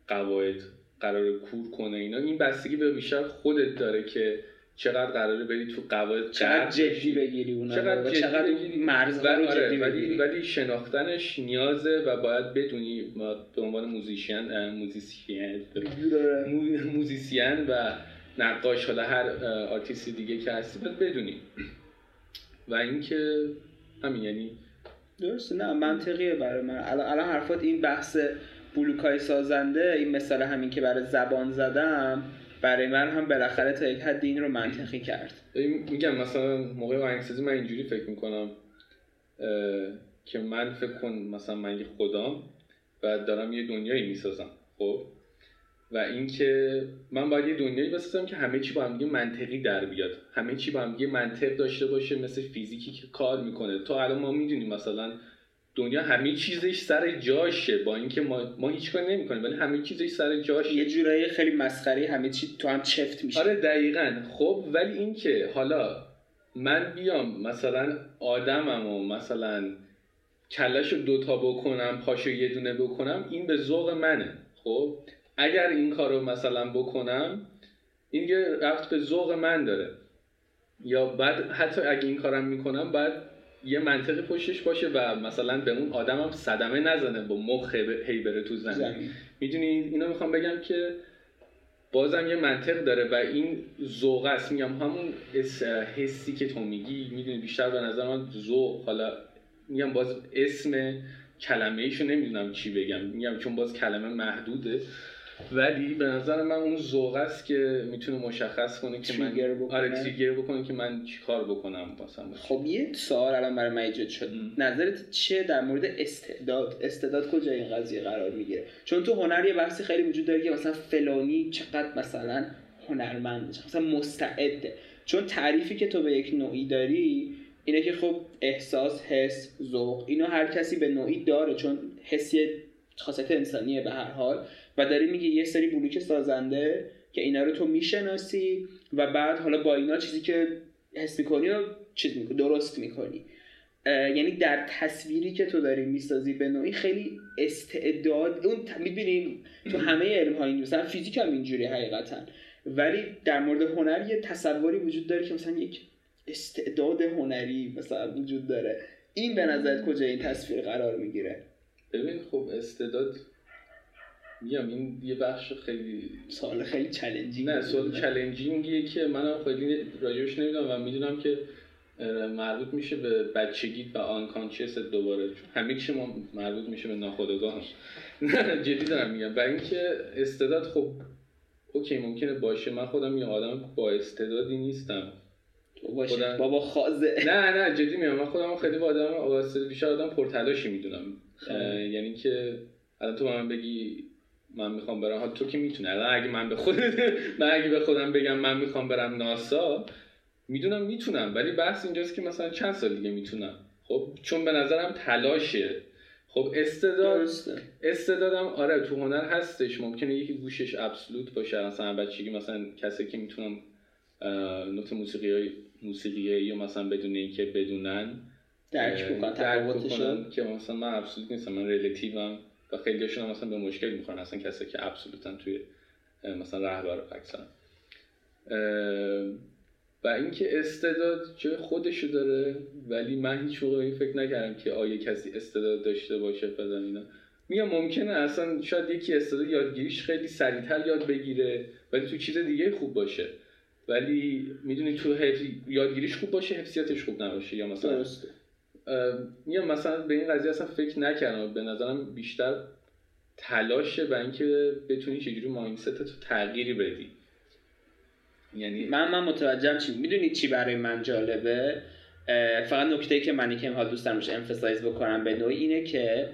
قواعد قراره کور کنه اینا. این بستگی به بیشتر خودت داره که چقدر قراره بری تو قواعد چقدر جدی بگیری اونا چقدر جدی چقدر مرز رو آره، جدی ولی ولی شناختنش نیازه و باید بدونی به عنوان musician موزیسین موزیسین و نقاش حالا هر آرتیستی دیگه که هستی باید بدونی. و اینکه همین یعنی درسته نه منطقیه برای من. الان حرفات این بحث بلوکای سازنده این مثال همین که برای زبان زدم برای من هم بالاخره تا یک حد این رو منطقی کرد. میگم مثلا موقع آهنگسازی من اینجوری فکر می‌کنم که من فکر کن مثلا من یه خودم و دارم یه دنیایی می‌سازم خب؟ و اینکه من باید یه دنیایی بسازم که همه چی با هم منطقی در بیاد. همه چی با هم منطق داشته باشه مثل فیزیکی که کار می‌کنه. تا الان ما می‌دونیم مثلا دنیا همه چیزش سر جاشه. با اینکه ما ما هیچ کاری نمی‌کنیم ولی همه چیزش سر جاشه. یه جورایی خیلی مسخره همه چی تو هم چفت میشه. آره دقیقا. خب ولی اینکه حالا من بیام مثلا آدمم و مثلا کلش رو دوتا بکنم پاشو یه دونه بکنم این به ذوق منه. خب؟ اگر این کارو مثلا بکنم این یه رفت به ذوق من داره. یا بعد حتی اگه این کارم می‌کنم باید یه منطقی پشتش باشه و مثلا به اون آدمم صدمه نزنه با مخ هی بره تو زمین. می‌دونی؟ اینو می‌خوام بگم که بازم یه منطق داره و این ذوق است. میگم همون حسی که تو میگی می‌دونی؟ بیشتر به نظر من ذوق. حالا میگم باز اسم کلمه ایشو نمی‌دونم چی بگم. میگم چون باز کلمه محدوده. ولی به نظر من اون ذوق است که می‌تونه مشخص کنه که من بکنه. آره تریگر بکنه که من چیکار بکنم مثلا. خب یه سوال الان برای من ایجاد شد. نظرت چیه در مورد استعداد؟ استعداد کجا این قضیه قرار می‌گیره؟ چون تو هنر یه بحثی خیلی وجود داره که مثلا فلانی چقدر مثلا هنرمند مثلا مستعده. چون تعریفی که تو به یک نوعی داری اینه که خب احساس حس ذوق اینو هر کسی به نوعی داره. چون حسی خاصیت انسانیه به هر حال. و داری میگه یه سری بلوک سازنده که اینا رو تو می‌شناسی و بعد حالا با اینا چیزی که حس می‌کنی و چیز می‌کنی درست می‌کنی. یعنی در تصویری که تو داری می‌سازی به نوعی خیلی استعداد اون می‌بینیم تو همه علم ها مثلا فیزیک هم اینجوری حقیقتا. ولی در مورد هنر یه تصوری وجود داره که مثلا یک استعداد هنری مثلا وجود داره. این به نظرت کجا این تصویر قرار می‌گیره؟ ببین خب استعداد میگم این یه بخش خیلی سوال خیلی چالنجینگ نه سوال چالنجینگیه که منم خیلی راجعش نمی‌دونم و می‌دونم که مربوط میشه به بچگی و unconscious دوباره. همه چی ما مربوط میشه به ناخودآگاه. جدی دارم میگم. و اینکه استعداد خب okay ممکنه باشه. من خودم یه آدم با استعدادی نیستم. خودم... بابا خازه. نه نه جدی میگم. من خودم خیلی با آدم بیشتر آدم پرتلاشی می‌دونم. خب. یعنی که الان تو من بگی من می‌خوام برم. ها تو که می‌تونه الان اگه من به خود من اگه به خودم بگم من می‌خوام برم ناسا می‌دونم می‌تونم. ولی بحث اینجاست که مثلا چند سال دیگه می‌تونم. خب چون به نظرم تلاشه. خب استعداد استعدادم آره تو هنر هستش. ممکنه یکی گوشش absolute باشه. مثلا بچگی مثلا کسی که می‌تونم نوت موسیقی موسیقی یا مثلا بدون اینکه بدونن درک بکنن که مثلا من absolute نیستم. من relative م و خیلیشون مثلا به مشکل می‌خورن. اصلا کسی که absolute ن توی مثلا رهبر اکثر و اینکه استعداد جای خودشو داره ولی من هیچ موقع این فکر نکردم که آیا کسی استعداد داشته باشه فلان اینا. میگم ممکنه اصلا شاید یکی استعداد یادگیریش خیلی سریعتر یاد بگیره ولی تو چیز دیگه خوب باشه. ولی می‌دونی تو یادگیریش خوب باشه حفظیاتش خوب نباشه یا مثلا. میگم مثلا به این قضیه اصلا فکر نکردم به نظرم بیشتر تلاشه و اینکه بتونی چجوری مایندست تو تغییری بدی. یعنی من من متوجهم چی می‌دونی چی برای من جالبه؟ فقط نکته که من که حال دوست دارم امفسایز بکنم به نوعی اینه که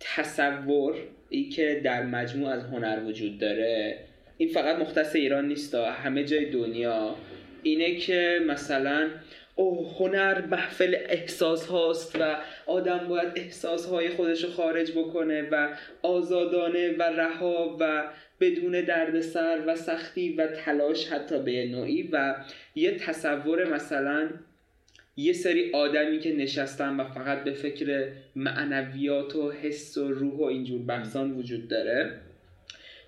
تصور ای که در مجموع از هنر وجود داره این فقط مختص ایران نیست همه جای دنیا اینه که مثلا او هنر محفل احساس هاست و آدم باید احساس های خودش رو خارج بکنه و آزادانه و رها و بدون دردسر و سختی و تلاش حتی به نوعی و یه تصور مثلا یه سری آدمی که نشستن و فقط به فکر معنویات و حس و روح و اینجور بحثان وجود داره.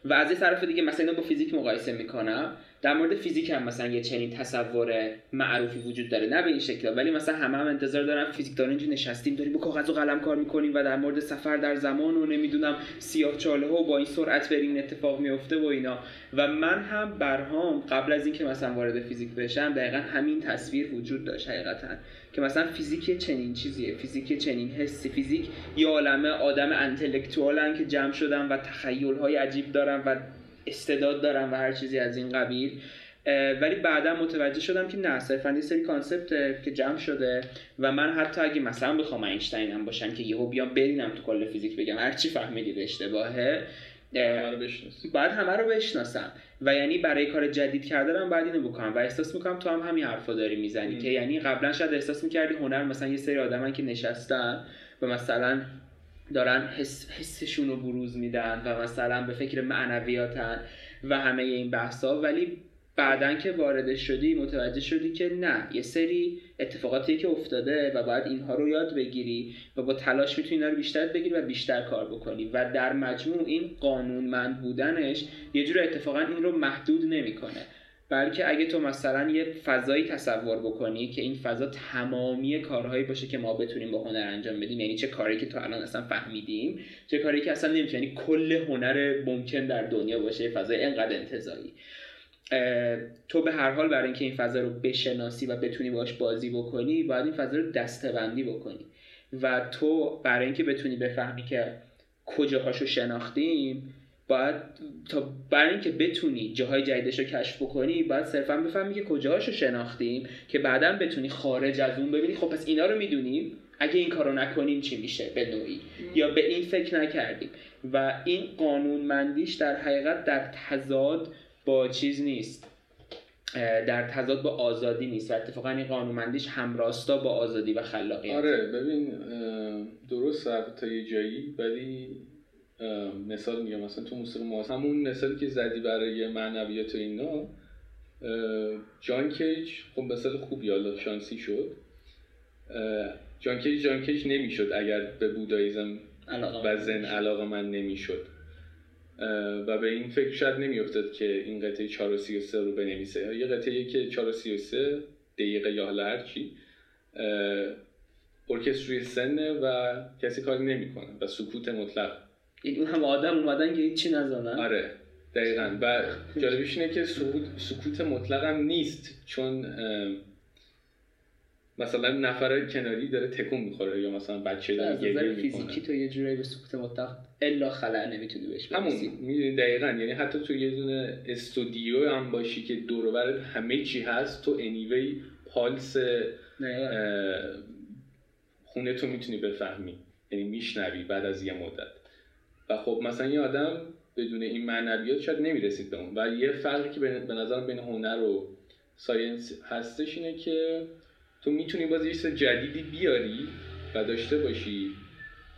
و از یه طرف دیگه مثلا با فیزیک مقایسه می‌کنم. در مورد فیزیک هم مثلا یه چنین تصور معروفی وجود داره. نه به این شکل ولی مثلا همه هم انتظار دارن فیزیکدان اینجا نشستیم داریم با کاغذ و قلم کار می‌کنیم و در مورد سفر در زمان و نمی‌دونم سیاه چاله ها و با این سرعت بریم اتفاق میفته و اینا. و من هم برام قبل از اینکه مثلا وارد فیزیک بشم دقیقا همین تصویر وجود داشت حقیقتا. که مثلا فیزیک چنین چیزیه. فیزیک چنین حسی. فیزیک یه عالمه آدم intellectual ن که جمع شدن و تخیل های عجیب دارن و استعداد دارن و هر چیزی از این قبیل. ولی بعدا متوجه شدم که نه صرفا یه سری concept که جمع شده و من حتی اگه مثلا بخوام اینشتین هم باشم که یهو بیام برینم تو کل فیزیک بگم هر چی فهمیدی به اشتباهه. بعد همه رو بشناسم. و یعنی برای کار جدید کردنم بعد اینو بکنم. و احساس می‌کنم تو هم همین حرفا داری می‌زنی که یعنی قبلا شاید احساس می‌کردی هنر مثلا یه سری آدمن که نشستن و مثلا دارن حس، حسشون رو بروز میدن و مثلا به فکر معنویاتن و همه این بحثا. ولی بعدا که وارد شدی متوجه شدی که نه یه سری اتفاقاتی که افتاده و باید اینها رو یاد بگیری و با تلاش می‌تونی اینا رو بیشتر بگیری و بیشتر کار بکنی. و در مجموع این قانونمند بودنش یه جور اتفاقا این رو محدود نمی‌کنه. بلکه اگه تو مثلا یه فضایی تصور بکنی که این فضا تمامی کارهایی باشه که ما بتونیم با هنر انجام بدیم یعنی چه کاری که تو الان اصلا فهمیدیم چه کاری که اصلا نمی‌تونی یعنی کل هنر ممکن در دنیا باشه فضای انقدر انتظایی. تو به هر حال برای اینکه این فضا رو بشناسی و بتونی باش بازی بکنی باید این فضا رو دستبندی بکنی. و تو برای اینکه بتونی بفهمی که کجاهاشو شناختیم باید تا برای اینکه بتونی جاهای جدیدش رو کشف بکنی باید صرفا بفهمی که کجاهاش رو شناختیم که بعدا بتونی خارج از اون ببینی. خب پس اینا رو می‌دونیم. اگه این کارو نکنیم چی میشه به نوعی؟ یا به این فکر نکردیم. و این قانونمندیش در حقیقت در تضاد با چیز نیست. در تضاد با آزادی نیست. و اتفاقا این قانونمندیش همراستا با آزادی و خلاقیت. آره ببین درست تا یه جایی ولی مثال میگم مثلا تو موسیقی معاصر همون مثالی که زدی برای معنویات و اینا جان کیج خب مثال خوبی حالا شانسی شد. جان کیج جان کیج نمی‌شد اگر به بوداییزم و زن علاقه من نمی‌شد. و به این فکر شاید نمیافتاد که این قطعه 4 و رو بنویسه. یه قطعه که 4 و دقیقه یا حالا هرچی ارکستر روی سنه و کسی کاری نمی‌کنه و سکوت مطلق. این اون هم آدم اومدن که هیچی نزنن. آره دقیقا. و جالبیش اینه که سکوت مطلق هم نیست چون مثلا نفر کناری داره تکون می‌خوره یا مثلا بچه داره گریه فیزیکی تو یه جورایی به سکوت مطلق الا خلع نمی‌تونی بهش همون می‌دونی دقیقا. یعنی حتی تو یه دونه استودیو هم باشی که دور همه چی هست تو انیوی پالس خونه تو می‌تونی بفهمی. یعنی میشنوی بعد از یه مدت. و خب مثلا یه آدم بدون این معنویات شاید نمی‌رسید به اون. و یه فرقی که به نظر بین هنر و ساینس هستش اینه که تو می‌تونی باز یه جدیدی بیاری و داشته باشی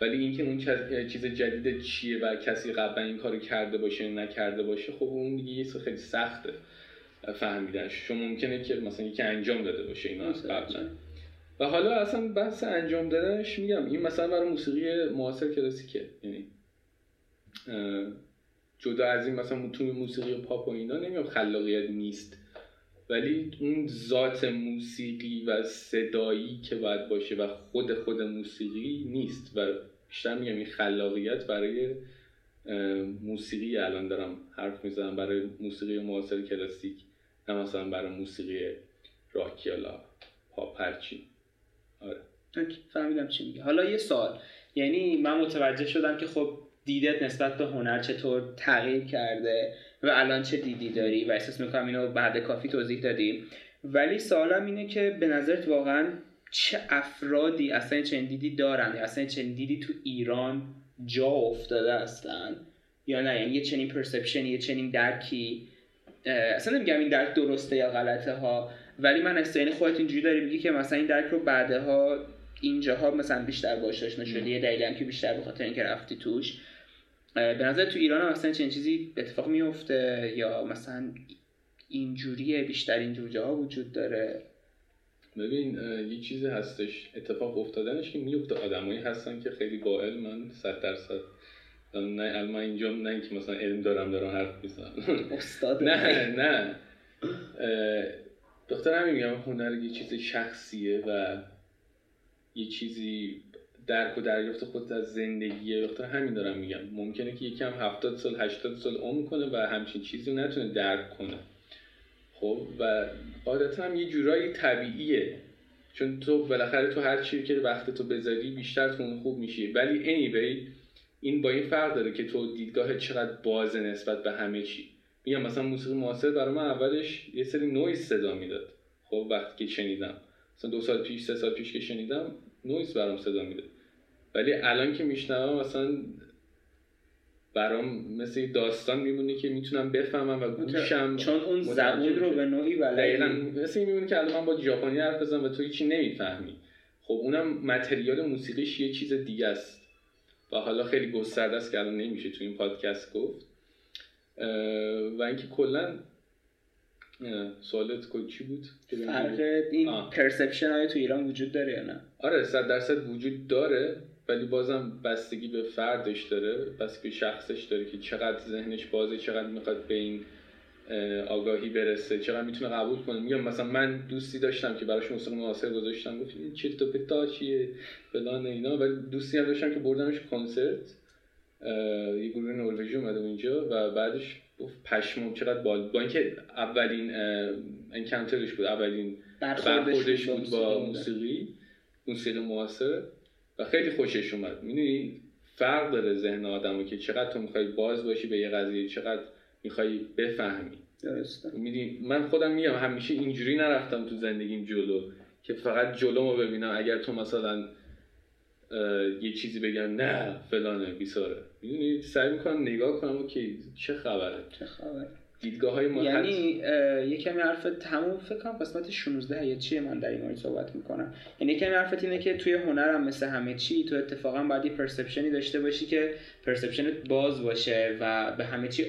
ولی اینکه اون چیز جدید چیه و کسی قبلا این کارو کرده باشه نکرده باشه خب اون دیگه یه خیلی سخته فهمیدنش. چون ممکنه که مثلا یکی انجام داده باشه اینا از قبلا. و حالا اصلا بحث انجام دادنش میگم این مثلا برای موسیقی معاصر کلاسیکه. یعنی جدا از این مثلا تو موسیقی پاپ و اینا نمیام خلاقیت نیست. ولی اون ذات موسیقی و صدایی که باید باشه و خود خود موسیقی نیست. و بیشتر میگم این خلاقیت برای موسیقی الان دارم حرف می‌زنم برای موسیقی معاصر کلاسیک نه مثلا برای موسیقی راک یا پاپ هرچی. آره. فهمیدم چی میگه حالا یه سال یعنی من متوجه شدم که خب دیدت نسبت به هنر چطور تغییر کرده و الان چه دیدی داری؟ و احساس می‌کنم اینو بعد کافی توضیح دادیم. ولی سوالم اینه که به نظرت واقعا چه افرادی اصلا چنین دیدی دارن؟ یا اصلا چنین دیدی تو ایران جا افتاده هستن؟ یا نه؟ یعنی یه چنین پرسپشن یه چنین درکی؟ اصلا نمیگم این درک درسته یا غلطه ها ولی من اصلا یعنی خودت اینجوری داری میگی که مثلا این درک رو بعدها اینجاها مثلا بیشتر باش آشنا شدی یه دلیلی که بیشتر به خاطر اینکه رفتی توش. به نظر تو ایران هم مثلا چنین چیزی اتفاق میفته یا مثلا اینجوریه بیشتر اینجور جاها وجود داره؟ ببین یه چیزی هستش اتفاق افتادنش که میفته آدمایی هستن که خیلی با علمن صد درصد. نه علم اینجا نه اینکه مثلا علم دارم دارم حرف می‌زنم. استاد. نه نه. دختر همین میگم هنر یه چیز شخصیه و یه چیزی درک و دریافت خود از زندگیه. دختر همین دارم میگم. ممکنه که یکم هفتاد سال هشتاد سال عمر کنه و همچین چیزی نتونه درک کنه. خب و عادتا هم یه جورایی طبیعیه. چون تو بالاخره تو هر چیزی که وقت تو بذاری بیشتر تو خوب میشی. ولی anyway این با این فرق داره که تو دیدگاه چقدر بازه نسبت به همه چی. میگم مثلا موسیقی معاصر برای من اولش یه سری نویز صدا می‌داد. خب وقتی که شنیدم. مثلا دو سال پیش سه سال پیش که شنیدم نویز برام صدا می‌داد. ولی الان که میشنوم مثلا برام مثل داستان میمونه که می‌تونم بفهمم و گوشم چون اون زبون رو به نوعی دقیقا. مثل این میمونه که الان من با ژاپنی حرف بزنم و تو هیچی نمی‌فهمی. خب اونم متریال موسیقیش یه چیز دیگه است. و حالا خیلی گسترده است که الان نمیشه تو این پادکست گفت. و اینکه کلا سوالت چی بود؟ فرق این پرسپشن های تو ایران وجود داره یا نه؟ آره صد درصد وجود داره. ولی بازم بستگی به فردش داره بستگی به شخصش داره که چقدر ذهنش بازه چقدر می‌خواد به این آگاهی برسه چقدر می‌تونه قبول کنه. میگم مثلا من دوستی داشتم که براش موسیقی معاصر گذاشتم گفت این چی تو پتا چیه فلان اینا. ولی دوستی هم داشتم که بردمش کنسرت. یه گروه نروژی اومده اینجا و بعدش گفت پشمام چقدر بال با اینکه اولین انکانترش بود اولین برخوردش بود با موسیقی موسیقی معاصر. و خیلی خوشش اومد. می‌دونی فرق داره ذهن آدمو که چقدر تو می‌خوای باز باشی به یه قضیه چقدر می‌خوای بفهمی. درسته. می‌دونی من خودم میگم همیشه اینجوری نرفتم تو زندگیم جلو که فقط جلومو ببینم. اگر تو مثلا یه چیزی بگم نه فلانه بیساره. می‌دونی سعی می‌کنم نگاه کنم که چه خبره؟ چه خبره؟ دیدگاه های یعنی یه کمی حرف تموم فکر کنم قسمت 16 یا چیه من در این مورد صحبت می‌کنم. یعنی یه کمی حرفت اینه که توی هنرم مثل همه چی تو اتفاقا باید یه perception ی داشته باشی که perception ت باز باشه و به همه چی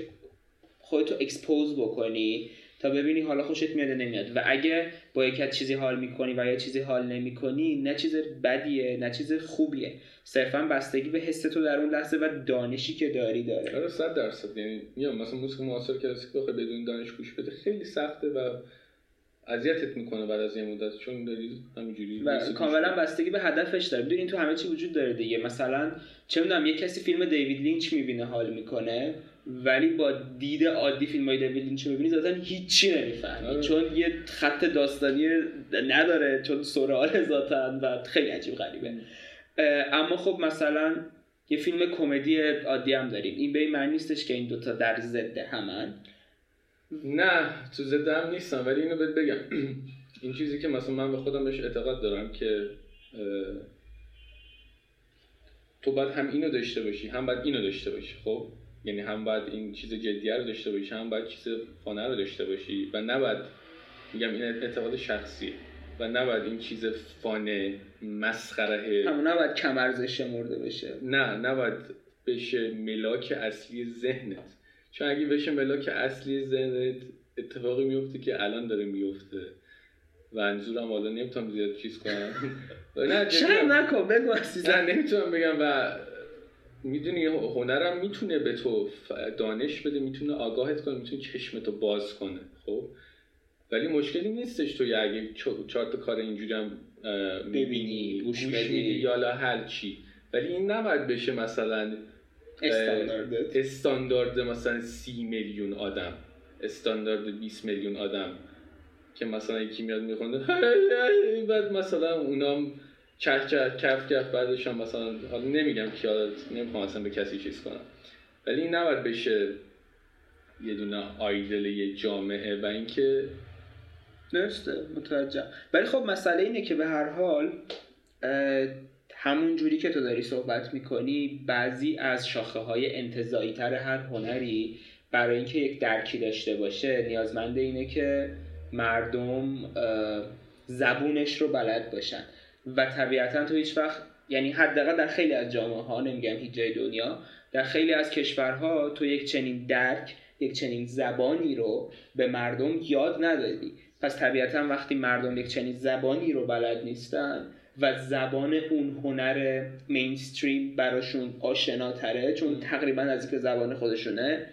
خودتو expose بکنی. تا ببینی حالا خوشت میاد نمیاد. و اگه با یک چیزی حال می‌کنی و یا چیزی حال نمی‌کنی نه چیز بدیه نه چیز خوبیه. صرفا بستگی به حس تو در اون لحظه و دانشی که داری داره. آره 100 درصد. یعنی میام مثلا موسیقی معاصر کلاسیک بخوای بدون دانش گوش بده خیلی سخته و اذیتت می‌کنه بعد از یه مدت. چون داری همینجوری و کاملا بستگی به هدفش داره. ببین تو همه چی وجود داره دیگه. مثلا چه می‌دونم یه کسی فیلم دیوید لینچ می‌بینه حال می‌کنه. ولی با دید عادی فیلم های دیوید لینچ می‌بینی ذاتا هیچی نمی‌فهمی. آره. چون یه خط داستانی نداره چون سرال ذاتا و خیلی عجیب غریبه. اما خب مثلا یه فیلم کمدی عادی هم داریم. این به این معنی نیستش که این دوتا در ضد همن. نه تو ضد هم نیستم ولی اینو بهت بگم. این چیزی که مثلا من به خودم بهش اعتقاد دارم که تو باید هم اینو داشته باشی هم باید اینو داشته باشی خب؟ یعنی هم باید این چیز جدیه رو داشته باشی هم باید چیز فانه رو داشته باشی و نباید میگم این اعتقاد شخصیه و نباید این چیز فانه مسخره. هم نباید کم ارزش شمرده بشه. نه نباید بشه ملاک اصلی ذهنت. چون اگه بشه ملاک اصلی ذهنت اتفاقی میفته که الان داره میفته. و انظورم حالا نمی‌تونم زیاد چیز کنم. نه شاید نکن بگو نه نمی‌تونم بگم و می‌دونی هنرم می‌تونه به تو دانش بده می‌تونه آگاهت کنه می‌تونه چشمتو باز کنه خب؟ ولی مشکلی نیستش تو اگه چهار تا کار اینجوری هم ببینی گوش, میدی یا هر چی. ولی این نباید بشه مثلا استاندارد استاندارد مثلا سی میلیون آدم. استاندارد 20 میلیون آدم. که مثلا یکی میاد میخونده بعد مثلا اونام چرخ چرخ کف کف بعدش هم مثلا حالا نمیگم که نمی‌خوام اصلا به کسی چیز کنم. ولی این نباید بشه یه دونه آیدل یه جامعه و اینکه درسته متوجه. ولی خب مسئله اینه که به هر حال همون جوری که تو داری صحبت می‌کنی بعضی از شاخه های انتظایی تر هر هنری برای اینکه یک درکی داشته باشه نیازمنده اینه که مردم زبونش رو بلد باشن. و طبیعتا تو هیچ وقت یعنی حداقل در خیلی از جامعه ها نمیگم هیچ جای دنیا در خیلی از کشورها تو یک چنین درک یک چنین زبانی رو به مردم یاد ندادی. پس طبیعتا وقتی مردم یک چنین زبانی رو بلد نیستن و زبان اون هنر مینستریم براشون آشناتره چون تقریبا از اینکه زبان خودشونه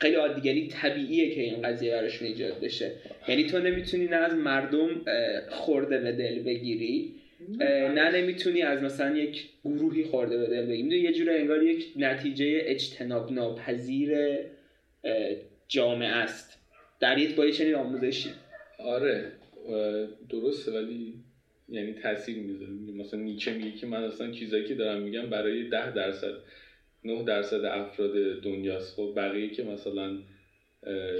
خیلی عادیگری طبیعیه که این قضیه براشون ایجاد بشه. یعنی تو نمی‌تونی نه از مردم خورده به دل بگیری نه نمی‌تونی از مثلا یک گروهی خورده به دل بگیری یه جوره انگار یک نتیجه اجتناب ناپذیر جامعه است. در یک با چنین آموزشی. آره درسته ولی یعنی تاثیر می‌ذاره. مثلا نیچه میگه که من اصلا چیزایی که دارم میگم برای ده درصد 9 درصد افراد دنیاست. خب بقیه که مثلا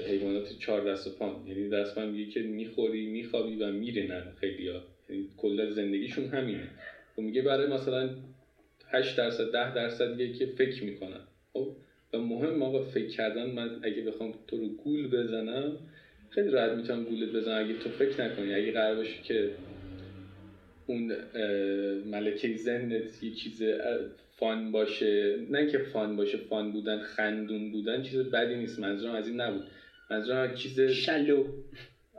حیوانات چهار دست و پان یعنی دست میگه که می‌خوری میخوابی و میرینن خیلی ها یعنی کل زندگیشون همینه. خب میگه برای مثلا 8 درصد 10 درصد که فکر می‌کنن. خب و مهم آقا فکر کردن من اگه بخوام تو رو گول بزنم خیلی راحت می‌تونم گولت بزنم. اگه تو فکر نکنی اگه قرار باشه که اون ملکه ذهنت یه چیز فان باشه. نه که فان باشه فان بودن خندون بودن چیز بدی نیست. منظورم از این نبود. منظورم چیز شلو.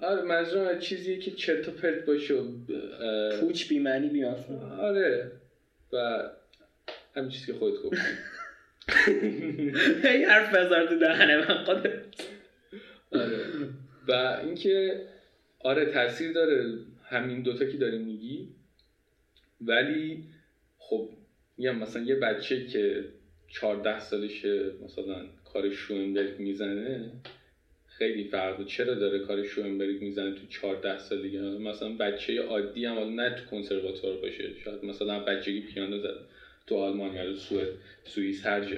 آره منظورم چیزیه که چرت و پرت باشه پوچ بی معنی بی آره و همین چیزی که خودت گفتی. هی حرف بذار تو دهنه من خودت. آره. و اینکه آره تاثیر داره همین دوتا که داری میگی. ولی خب میگم مثلا یه بچه که 14 سالشه مثلا کار شوینبرگ می‌زنه خیلی فرق چرا داره کار شوینبرگ می‌زنه تو 14 سالگی مثلا بچه عادی هم نه تو کنسرواتوار باشه شاید مثلا بچگی پیانو زده تو آلمان یا سوئد سوئیس هر جا.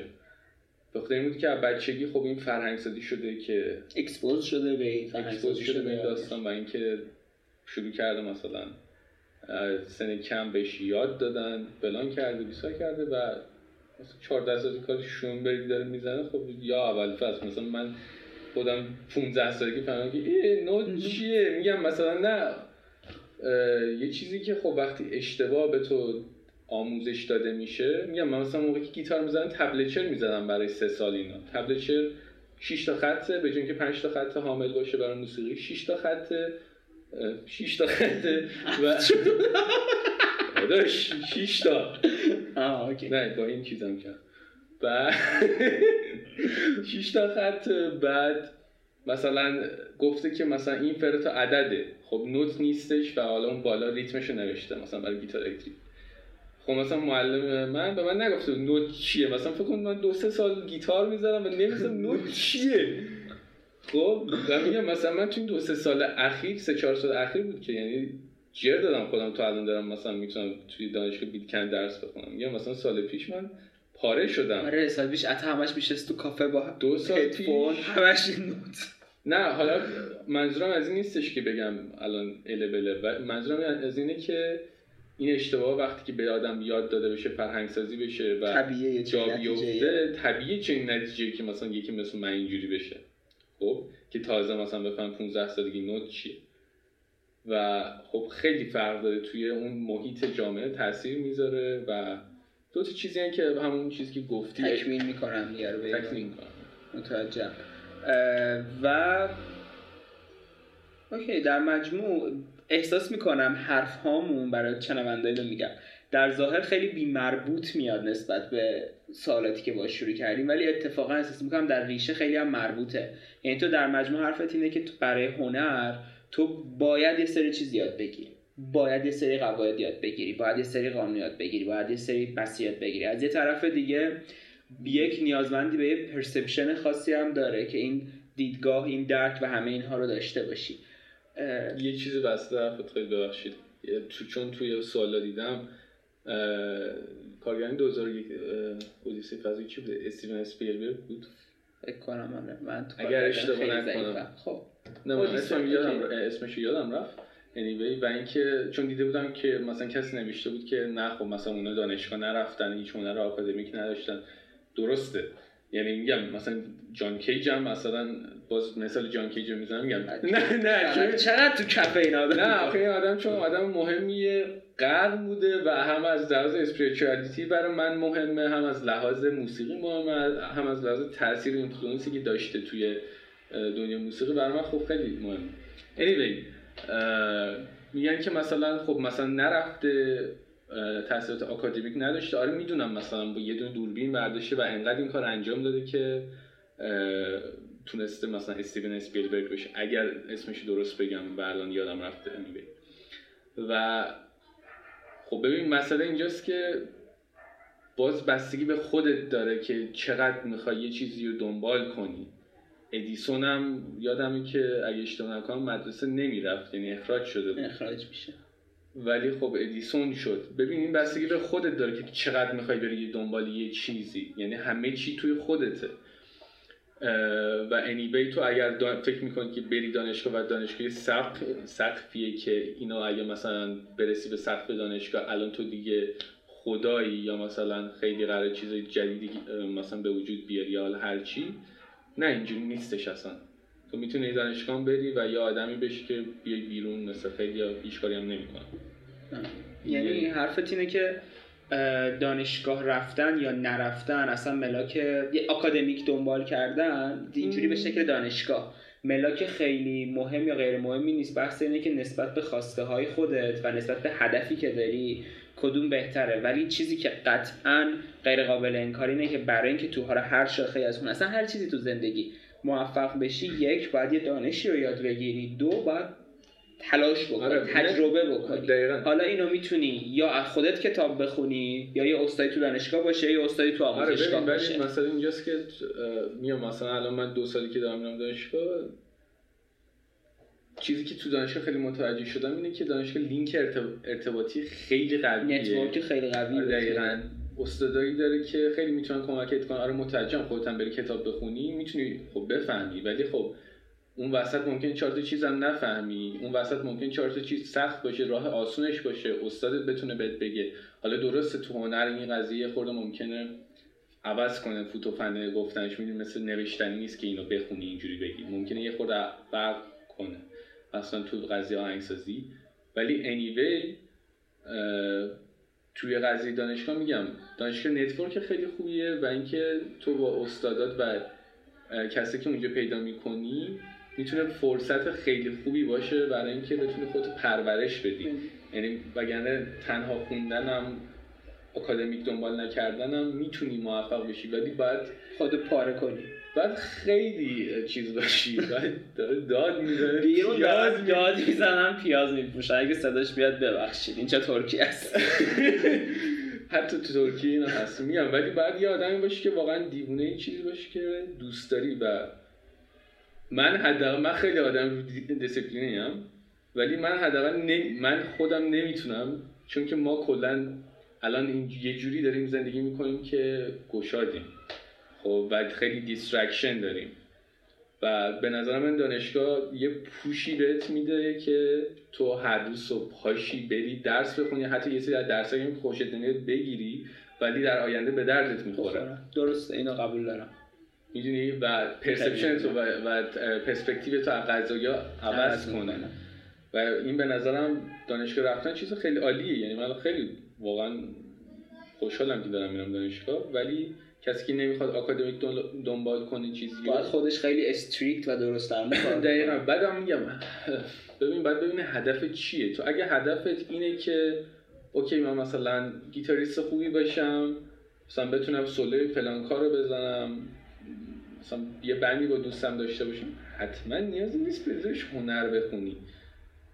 بخاطر این بود که بچگی خب این فرهنگ سازی شده که expose شده به این expose شده به داستان و اینکه شروع کرده مثلا سن کم بهش یاد دادن فلان کرده بیسار کرده و مثلا 14 سالی کار شونبرگ داره می‌زنه خب یا اول فصل. مثلا من خودم 15 سالگی فهمیدم که ای نوت چیه؟ میگم مثلا نه. یه چیزی که خب وقتی اشتباه به تو آموزش داده میشه میگم من مثلا موقعی که گیتار می‌زنم tablature می‌زدم برای سه سال اینا. tablature 6 تا خطه به که 5 تا خط حامل باشه برای موسیقی 6 تا خطه 6 تا خطه و داشت 6 تا. آه اوکی. نه با این چیزم کرد بعد 6 تا خط بعد مثلا گفته که مثلا این fret ا عدده. خب نوت نیستش و حالا اون بالا ریتمشو نوشته مثلا برای گیتار الکتریک. خب مثلا معلم من به من نگفته نوت چیه؟ مثلا فکر کن من دو سه سال گیتار می‌زنم و نمی‌دونم نوت چیه. خب و میگم مثلا من تو دو سه سال اخیر سه چهار سال اخیر بود که یعنی جر دادم خودم تو الان دارم مثلا می‌تونم توی دانشگاه بیلکن درس بخونم. میگم مثلا سال پیش من پاره شدم. آره سال پیش اتا همش میشه تو کافه با دو سال پیش. همش نوت نه حالا منظورم از این نیستش که بگم الان اله بله منظورم از اینه که این اشتباه وقتی که به آدم یاد داده بشه فرهنگ سازی بشه و طبیعیه جا بیفته طبیعیه چنین نتیجه که مثلا یکی مثل من اینجوری بشه. خب که تازه مثلا بفهم 15 سالگی نوت چیه. و خب خیلی فرق داره توی اون محیط جامعه تاثیر می‌ذاره و دو تا چیزی هن که همون چیزی که گفتی. تکمیل می‌کنم دیگه رو تکمیل می‌کنم. متوجه و اوکی در مجموع احساس می‌کنم حرف هامون برای چنوندایی رو میگم. در ظاهر خیلی بی مربوط میاد نسبت به سوالاتی که باش شروع کردیم ولی اتفاقا احساس می‌کنم در ریشه خیلی هم مربوطه. یعنی تو در مجموع حرفت اینه که تو برای هنر تو باید یه سری چیز یاد بگیری. باید یه سری قواعد یاد بگیری باید یه سری قانون یاد بگیری باید یه سری بس یاد بگیری. از یه طرف دیگه یک نیازمندی به یه پرسپشن خاصی هم داره که این دیدگاه این درک و همه اینها رو داشته باشی. یه چیزی واسه حرفت خیلی ببخشید. تو چون توی سوالا دیدم کارگردان 2001 اودیسه فضایی چی بود استیون اسپیلبرگ بود؟ فکر کنم آره. من تو اگر اشتباه نکنم. خب. نه من اسمش یادم رفت. Anyway و اینکه چون دیده بودم که مثلا کسی نوشته بود که نه خب مثلا اونا دانشگاه نرفتن هیچ هنر آکادمیک نداشتن. درسته. یعنی میگم مثلا جان کیج هم مثلا باز مثال جان کیج رو می‌زنم میگم نه نه چقدر تو کف این آدم نه آخه این آدم چون آدم مهمیه قرن بوده و هم از لحاظ spirituality برای من مهمه هم از لحاظ موسیقی مهمه هم از لحاظ تاثیر influence ی که داشته توی دنیا موسیقی برای من خب خیلی مهمه. Anyway میگن که مثلا خب مثلا نرفته تحصیلات آکادمیک نداشته. آره می‌دونم مثلا با یه دونه دوربین برداشته و انقدر این کار انجام داده که تونسته مثلا استیون اسپیلبرگ بشه. اگر اسمش درست بگم و الان یادم رفته و خب ببین مسئله اینجاست که باز بستگی به خودت داره که چقدر می‌خوای یه چیزی رو دنبال کنی. ادیسون هم یادمه که اگه اشتباه نکنم مدرسه نمی‌رفت یعنی اخراج شده اخراج میشه. ولی خب ادیسون شد. ببین این بستگی به خودت داره که چقدر می‌خوای بری دنبال یه چیزی. یعنی همه چی توی خودته. و انیبی تو اگر فکر می‌کنی که بری دانشگاه و دانشگاه سقف سقفیه که اینو اگه مثلا برسی به سقف دانشگاه الان تو دیگه خدایی یا مثلا خیلی قرار چیز جدیدی مثلا به وجود بیاری یا هر چی. نه اینجوری نیستش اصلا. تو می‌تونی دانشگاه بری و یه آدمی بشی که بیای بیرون مثل خیلی هیچ کاری هم نمی‌کنه یعنی حرفت اینه که دانشگاه رفتن یا نرفتن اصلا ملاک یه اکادمیک دنبال کردن اینجوری به شکل دانشگاه. ملاک خیلی مهم یا غیر مهمی نیست. بحث اینه که نسبت به خواسته های خودت و نسبت به هدفی که داری کدوم بهتره. ولی چیزی که قطعا غیر قابل انکار اینه که برای اینکه تو هر شاخه از اون اصلا هر چیزی تو زندگی موفق بشی یک باید یه دانشی رو یاد بگیری. دو باید تلاش بکنی آره تجربه بکنی. دقیقا. حالا اینو می‌تونی یا از خودت کتاب بخونی یا یه استادی تو دانشگاه باشه یا استادی تو آموزشگاه آره باشه. مثلا اینجاست که میام مثلا الان من دو سالی که دارم میرم دانشگاه چیزی که تو دانشگاه خیلی متوجه شدم اینه که دانشگاه لینک ارتباطی خیلی قویه. network خیلی قویه آره دقیقاً. استادایی داره که خیلی می‌تونن کمکت کنن. آره متوجهم خودت هم بری کتاب بخونی می‌تونی خب بفهمی. ولی خب اون وسط ممکن چهار تا چیزم نفهمی. اون وسط ممکن چهار تا چیز سخت باشه راه آسونش باشه. استادت بتونه بهت بگه. حالا درسته تو هنر این قضیه خورده ممکنه عوض کنه فوت و فن گفتنش می‌دونی مثل نوشتنی نیست که اینو بخونی اینجوری بگی. ممکنه یه خورده فرق کنه. اصلا تو قضیه آهنگسازی. ولی anyway توی قضیه دانشگاه میگم دانشگاه network خیلی خوبیه و اینکه تو با استادات و کسی که اونجا پیدا می‌کنی می‌تونه فرصت خیلی خوبی باشه برای اینکه بتونی خودتو پرورش بدی. یعنی وگرنه تنها خوندنم اکادمیک دنبال نکردنم می‌تونی موفق بشی. ولی باید خود پاره کنی. بعد خیلی چیز باشی بعد داره داد می‌زنه. بیرون داد داد می‌زنم پیاز میپوشه اگه صداش بیاد ببخشید. این چه ترکی است؟ حتی تو ترکیه اینا هست. میگم ولی بعد یه آدمی باشی که واقعا دیوونه این چیزی باشی که دوست داری و من حداقل من خیلی آدم دیسپلینی هم ولی من حداقل من خودم نمی‌تونم چون که ما کلا الان این یه جوری داریم زندگی می‌کنیم که گشادیم. خب و خیلی distraction داریم. و به نظر من دانشگاه یه push ی بهت میده که تو هر روز صبح پاشی بری درس بخونی حتی یه سری از درسایی که خوشت نمیاد بگیری ولی در آینده به دردت می‌خوره. درسته اینو قبول دارم. می‌دونی؟ و perception تو و, و پرسپکتیو تو رو عوض کنه. و این به نظرم دانشگاه رفتن چیز خیلی عالیه. یعنی من خیلی واقعا خوشحالم که دارم میرم دانشگاه ولی کسی که نمی‌خواد آکادمیک دنبال کنه چیزی باید خودش خیلی strict و درست درمون دقیقا. بعدم میگم ببین باید ببینه هدف چیه. تو اگه هدفت اینه که اوکی من مثلا گیتاریست خوبی باشم مثلا بتونم سولوی فلان کار رو بزنم مثلا یه بندی با دوستم داشته باشم حتما نیازی نیست بذارش هنر بخونی.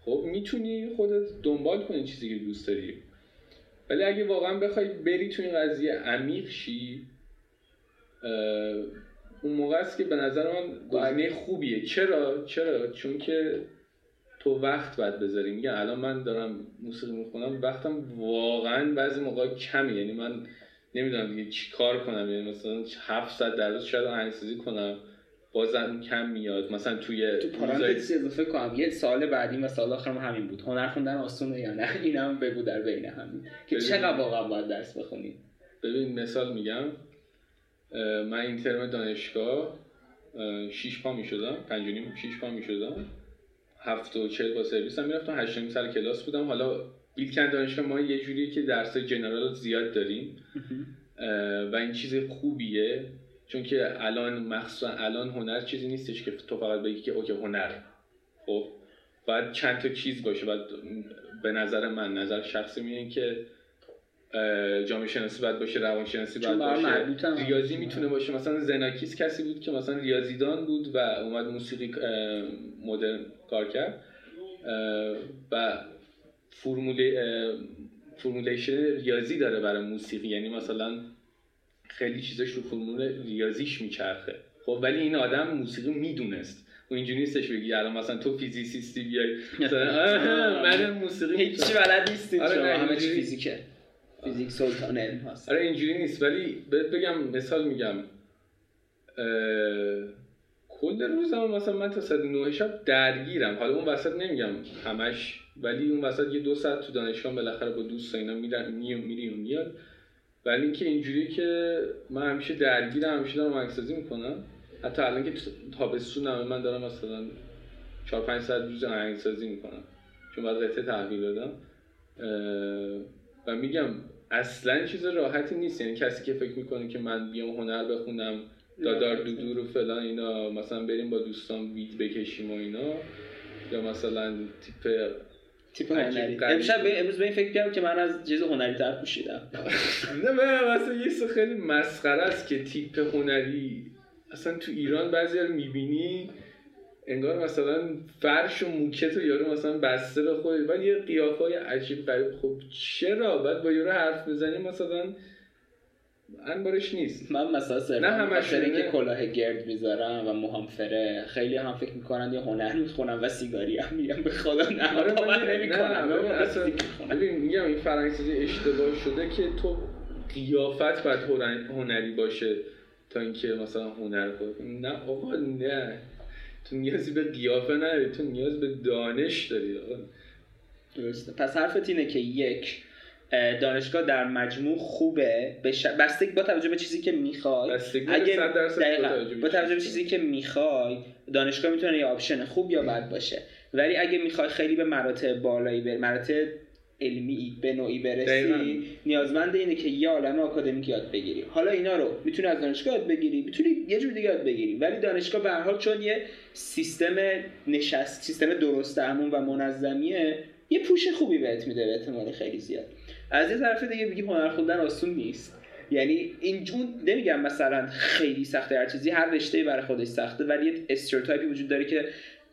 خب می‌تونی خودت دنبال کنی چیزی که دوست داری. ولی اگه واقعا بخوای بری تو این قضیه عمیق شی اون موقع است که به نظر من گزینه خوبیه. چرا؟ چرا؟ چون که تو وقت باید بذاری. میگن الان من دارم موسیقی می‌خونم وقتم واقعا بعضی موقع کمی یعنی من نمی‌دونم دیگه چی کار کنم. یعنی مثلا هفت ساعت در روز شاید آهنگسازی کنم. بازم کم میاد. مثلا توی تو پارانتز اضافه کنم. یه سال بعدی و سال آخرم همین بود. هنر خوندن آسونه یا نه؟ اینم بگو در بین همین. که چقدر واقعا باید درس بخونی؟ ببین مثال میگم. من این ترم دانشگاه شیش پا می شدم پنج نیم شیش پا می شدم هفت و چهل با سرویس هم می‌رفتم هشت سال کلاس بودم. حالا بیلکن دانشگاه ما یه جوریه که درس جنرال زیاد داریم. و این چیز خوبیه چون که الان مخصوصا الان هنر چیزی نیستش که تو فقط بگی که اوکی هنر. خب باید چند تا چیز باشه. بعد به نظر من نظر شخصی میگه که جامعه شناسی باید باشه روان شناسی باید باشه. ریاضی می‌تونه باشه. مثلا زناکیس کسی بود که مثلا ریاضیدان بود و اومد موسیقی مدرن کار کرد. و فرموله formulation ریاضی داره برای موسیقی. یعنی مثلا خیلی چیزاش رو فرمول ریاضیش میچرخه. خب ولی این آدم موسیقی می‌دونست. و اینجوری نیستش بگی الان مثلا تو physicist ی بیای. مثلا من موسیقی می‌تونم. بلد نیستید آره، همه چی فیزیکه. فیزیک سلطان علم هست. آره اینجوری نیست ولی بهت بگم مثال میگم. کل روزم مثلا من تا ساعت 9 شب درگیرم. حالا اون وسط نمیگم همش ولی اون وسط یه دو ساعت تو دانشگاه بالاخره با دوست اینا میرم میریم و میاد. ولی اینکه اینجوری که من همیشه درگیرم همیشه دارم آهنگسازی می‌کنم. حتی الان که تابستونم من دارم مثلا 4 5 ساعت روز آهنگسازی می‌کنم. چون بعد قطعه تحویل دادم و میگم اصلا چیز راحتی نیست. یعنی کسی که فکر می‌کنه که من بیام هنر بخونم دادار دودور و فلان اینا مثلا بریم با دوستان وید بکشیم و اینا یا مثلا تیپ تیپ هنری. امشب امروز به این فکر کردم که من از چیز هنری تر پوشیدم. نه من مثلا یه چیز خیلی مسخره است که تیپ هنری. اصلا تو ایران بعضی رو می‌بینی انگار مثلا فرش و موکت و یارو مثلا بسته به خود ولی یه قیافه های عجیب غریب. خب چرا؟ باید با یارو حرف بزنی مثلا انبارش نیست. من مثلا صرفا نه همش. که کلاه گرد می‌ذارم و موهام فره خیلی هم فکر می‌کنن یا هنر می‌خونم و سیگاری هم میگم به خدا نه آره من نمی‌کنم. ببین میگم این فرهنگسازی اشتباه شده که تو قیافت باید هنر- هنری باشه تا اینکه مثلا هنر کنی. نه آقا نه. تو نیازی به قیافه نداری تو نیاز به دانش داری آقا. درسته پس حرفت اینه که یک اه، دانشگاه در مجموع خوبه به ش... بستگی با توجه به چیزی که می‌خوای اگه 100 درصد دقیقاً. با توجه به چیزی که می‌خوای دانشگاه می‌تونه یه option خوب یا بد باشه ولی اگه می‌خوای خیلی به مراتب بالایی بر مراتب علمی به نوعی برسی. نیازمند اینه که یه عالم آکادمیک یاد بگیری حالا اینا رو می‌تونی از دانشگاه یاد بگیری می‌تونی یه جور دیگه یاد بگیری ولی دانشگاه به هر حال چون یه سیستم نشست سیستم درست و منظمیه یه پوش خوبی بهت میده به احتمال خیلی زیاد. از یه طرف دیگه میگیم هنر خوندن آسون نیست. یعنی این جون نمیگم مثلا خیلی سخته هر چیزی هر رشته برای خودش سخته ولی یه استریوتایپی وجود داره که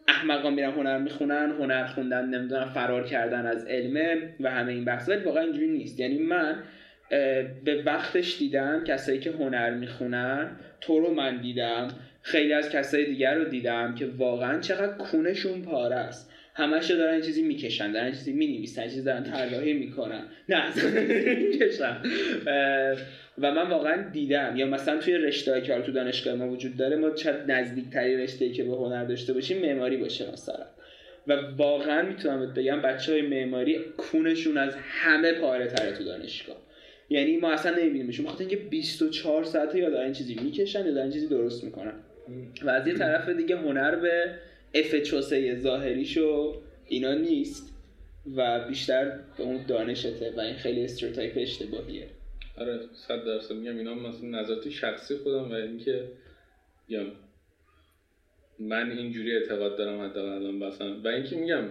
احمقان میرن هنر می‌خونن هنر خوندن نمی‌دونم فرار کردن از علمه و همه این بحث ولی واقعا اینجوری نیست. یعنی من به وقتش دیدم کسایی که هنر می‌خونن تو رو من دیدم. خیلی از کسای دیگر رو دیدم که واقعا چقدر کونشون پاره است. همش دارن چیزی می‌کشن دارن چیزی می‌نویسن چیزی دارن طراحی می‌کنن. نه می‌کشن. و من واقعا دیدم. یا مثلا توی رشته که حالا تو دانشگاه ما وجود داره ما شاید نزدیکتری رشته که به هنر داشته باشیم معماری باشه مثلا. و واقعا می‌تونم بگم بچه های معماری کونشون از همه پاره تره تو دانشگاه. یعنی ما اصلا نمیبینیمشون بخاطر اینکه 24 ساعته یا دارن چیزی می‌کشن یا دارن چیزی درست می‌کنن. و از یه طرف دیگه هنر به اف چوسه ظاهریشو اینا نیست و بیشتر به اون دانشته و این خیلی stereotype اشتباهیه. آره صد درصد میگم اینا مثلا نظرات شخصی خودم و اینکه میگم من اینجوری اعتقاد دارم حداقل الان مثلا. و اینکه میگم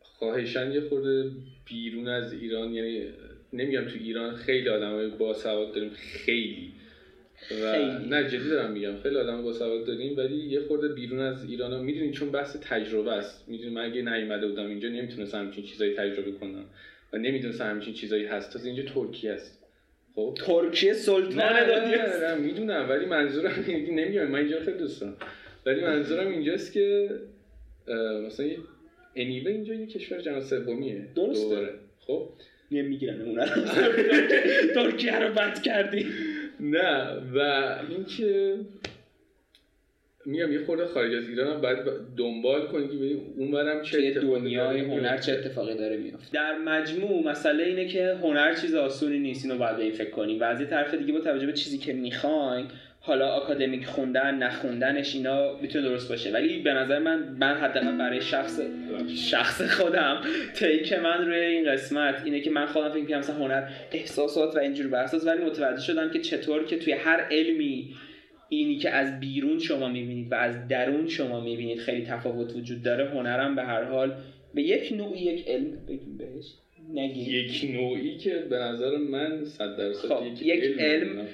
خواهشن یه خورده بیرون از ایران یعنی نمیگم تو ایران خیلی آدمای باسواد داریم خیلی. و. نه جدی دارم میگم. خیلی آدم باسواد داریم ولی یه خورده بیرون از ایران ها می‌دونی چون بحث تجربه است. می‌دونی من اگه نیومده بودم اینجا نمی‌تونستم همچین چیزایی تجربه کنم. و نمی‌دونستم همچین چیزایی هست. تازه اینجا ترکیه است. خب؟ ترکیه سلطان نه نه, نه می‌دونم ولی منظورم نمیگم من اینجا خیلی دوست دارم ولی منظورم اینجاست که مثلا انیوه اینجا یه کشور جهان سومیه. درسته. خب؟ یه می‌گیرن اون ترکیه رو بد کردی. نه و اینکه میگم یه خورده خارج از ایران هم باید دنبال کنی که ببینیم اونورم چه دنیای داره هنر. چه اتفاقی داره میفته در مجموع مسئله اینه که هنر چیز آسونی نیست اینو باید به این فکر کنیم و از یه طرف دیگه با توجه به چیزی که می‌خواین حالا آکادمیک خوندن نخوندنش اینا می‌تونه درست باشه. ولی به نظر من من حداقل برای شخص شخص خودم تیک من روی این قسمت اینه که من خودم فکر مثلا هنر احساسات و اینجور بحثاست ولی متوجه شدم که چطور که توی هر علمی اینی که از بیرون شما می‌بینید و از درون شما می‌بینید خیلی تفاوت وجود داره هنرم به هر حال به یک نوع یک علم بهش. نگی. یک نوعی که به نظر من صد درصد خب، یک, یک علم علم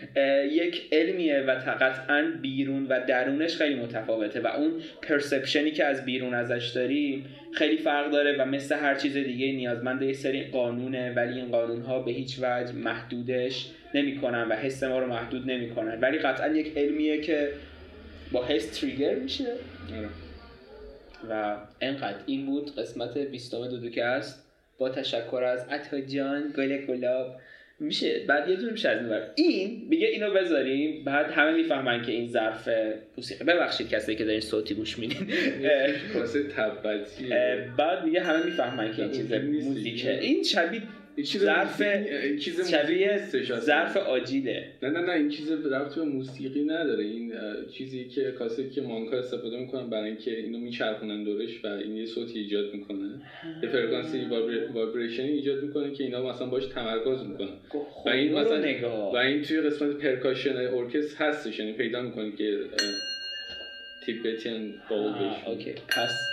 یک علمیه و قطعا بیرون و درونش خیلی متفاوته و اون پرسپشنی که از بیرون ازش داریم خیلی فرق داره و مثل هر چیز دیگه نیازمند یه سری قانونه ولی این قانون ها به هیچ وجه محدودش نمی‌کنن و حس ما رو محدود نمی‌کنن. ولی قطعا یک علمیه که با حس تریگر میشه. آره. و انقدر این بود قسمت 20 دودوکست با تشکر از عطا جان گل گلاب. میشه بعد یه دونه میشه از این. این میگه اینو بذاریم بعد همه می‌فهمن که این ظرف موسیقی. ببخشید کسی که دارین صوتی گوش میدین. تبتیه بعد میگه همه می‌فهمن که این چیز موزیکه. این شبیه چیز ظرف چیز شبیه. ظرف آجیله. نه نه نه این چیز ربطی به موسیقی نداره. این چیزی که کاسه که monk ا استفاده می‌کنن برای اینکه اینو میچرخونن دورش و این یه صوتی ایجاد می‌کنه. یه فرکانسی vibration ایجاد می‌کنه که اینا مثلا باش تمرکز می‌کنن. و این مثلا و این توی قسمت percussion ارکستر هستش یعنی پیدا می‌کنی که Tibetan bowl آه، okay. پس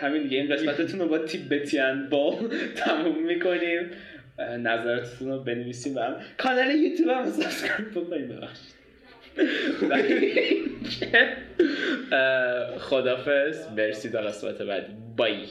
همین دیگه این قسمتتون رو با Tibetan bowl تموم می‌کنیم. اه، نظرتون رو بنویسیم برام کانال یوتیوب هم subscribe و اه، خدافظ مرسی تا قسمت بعدی. bye.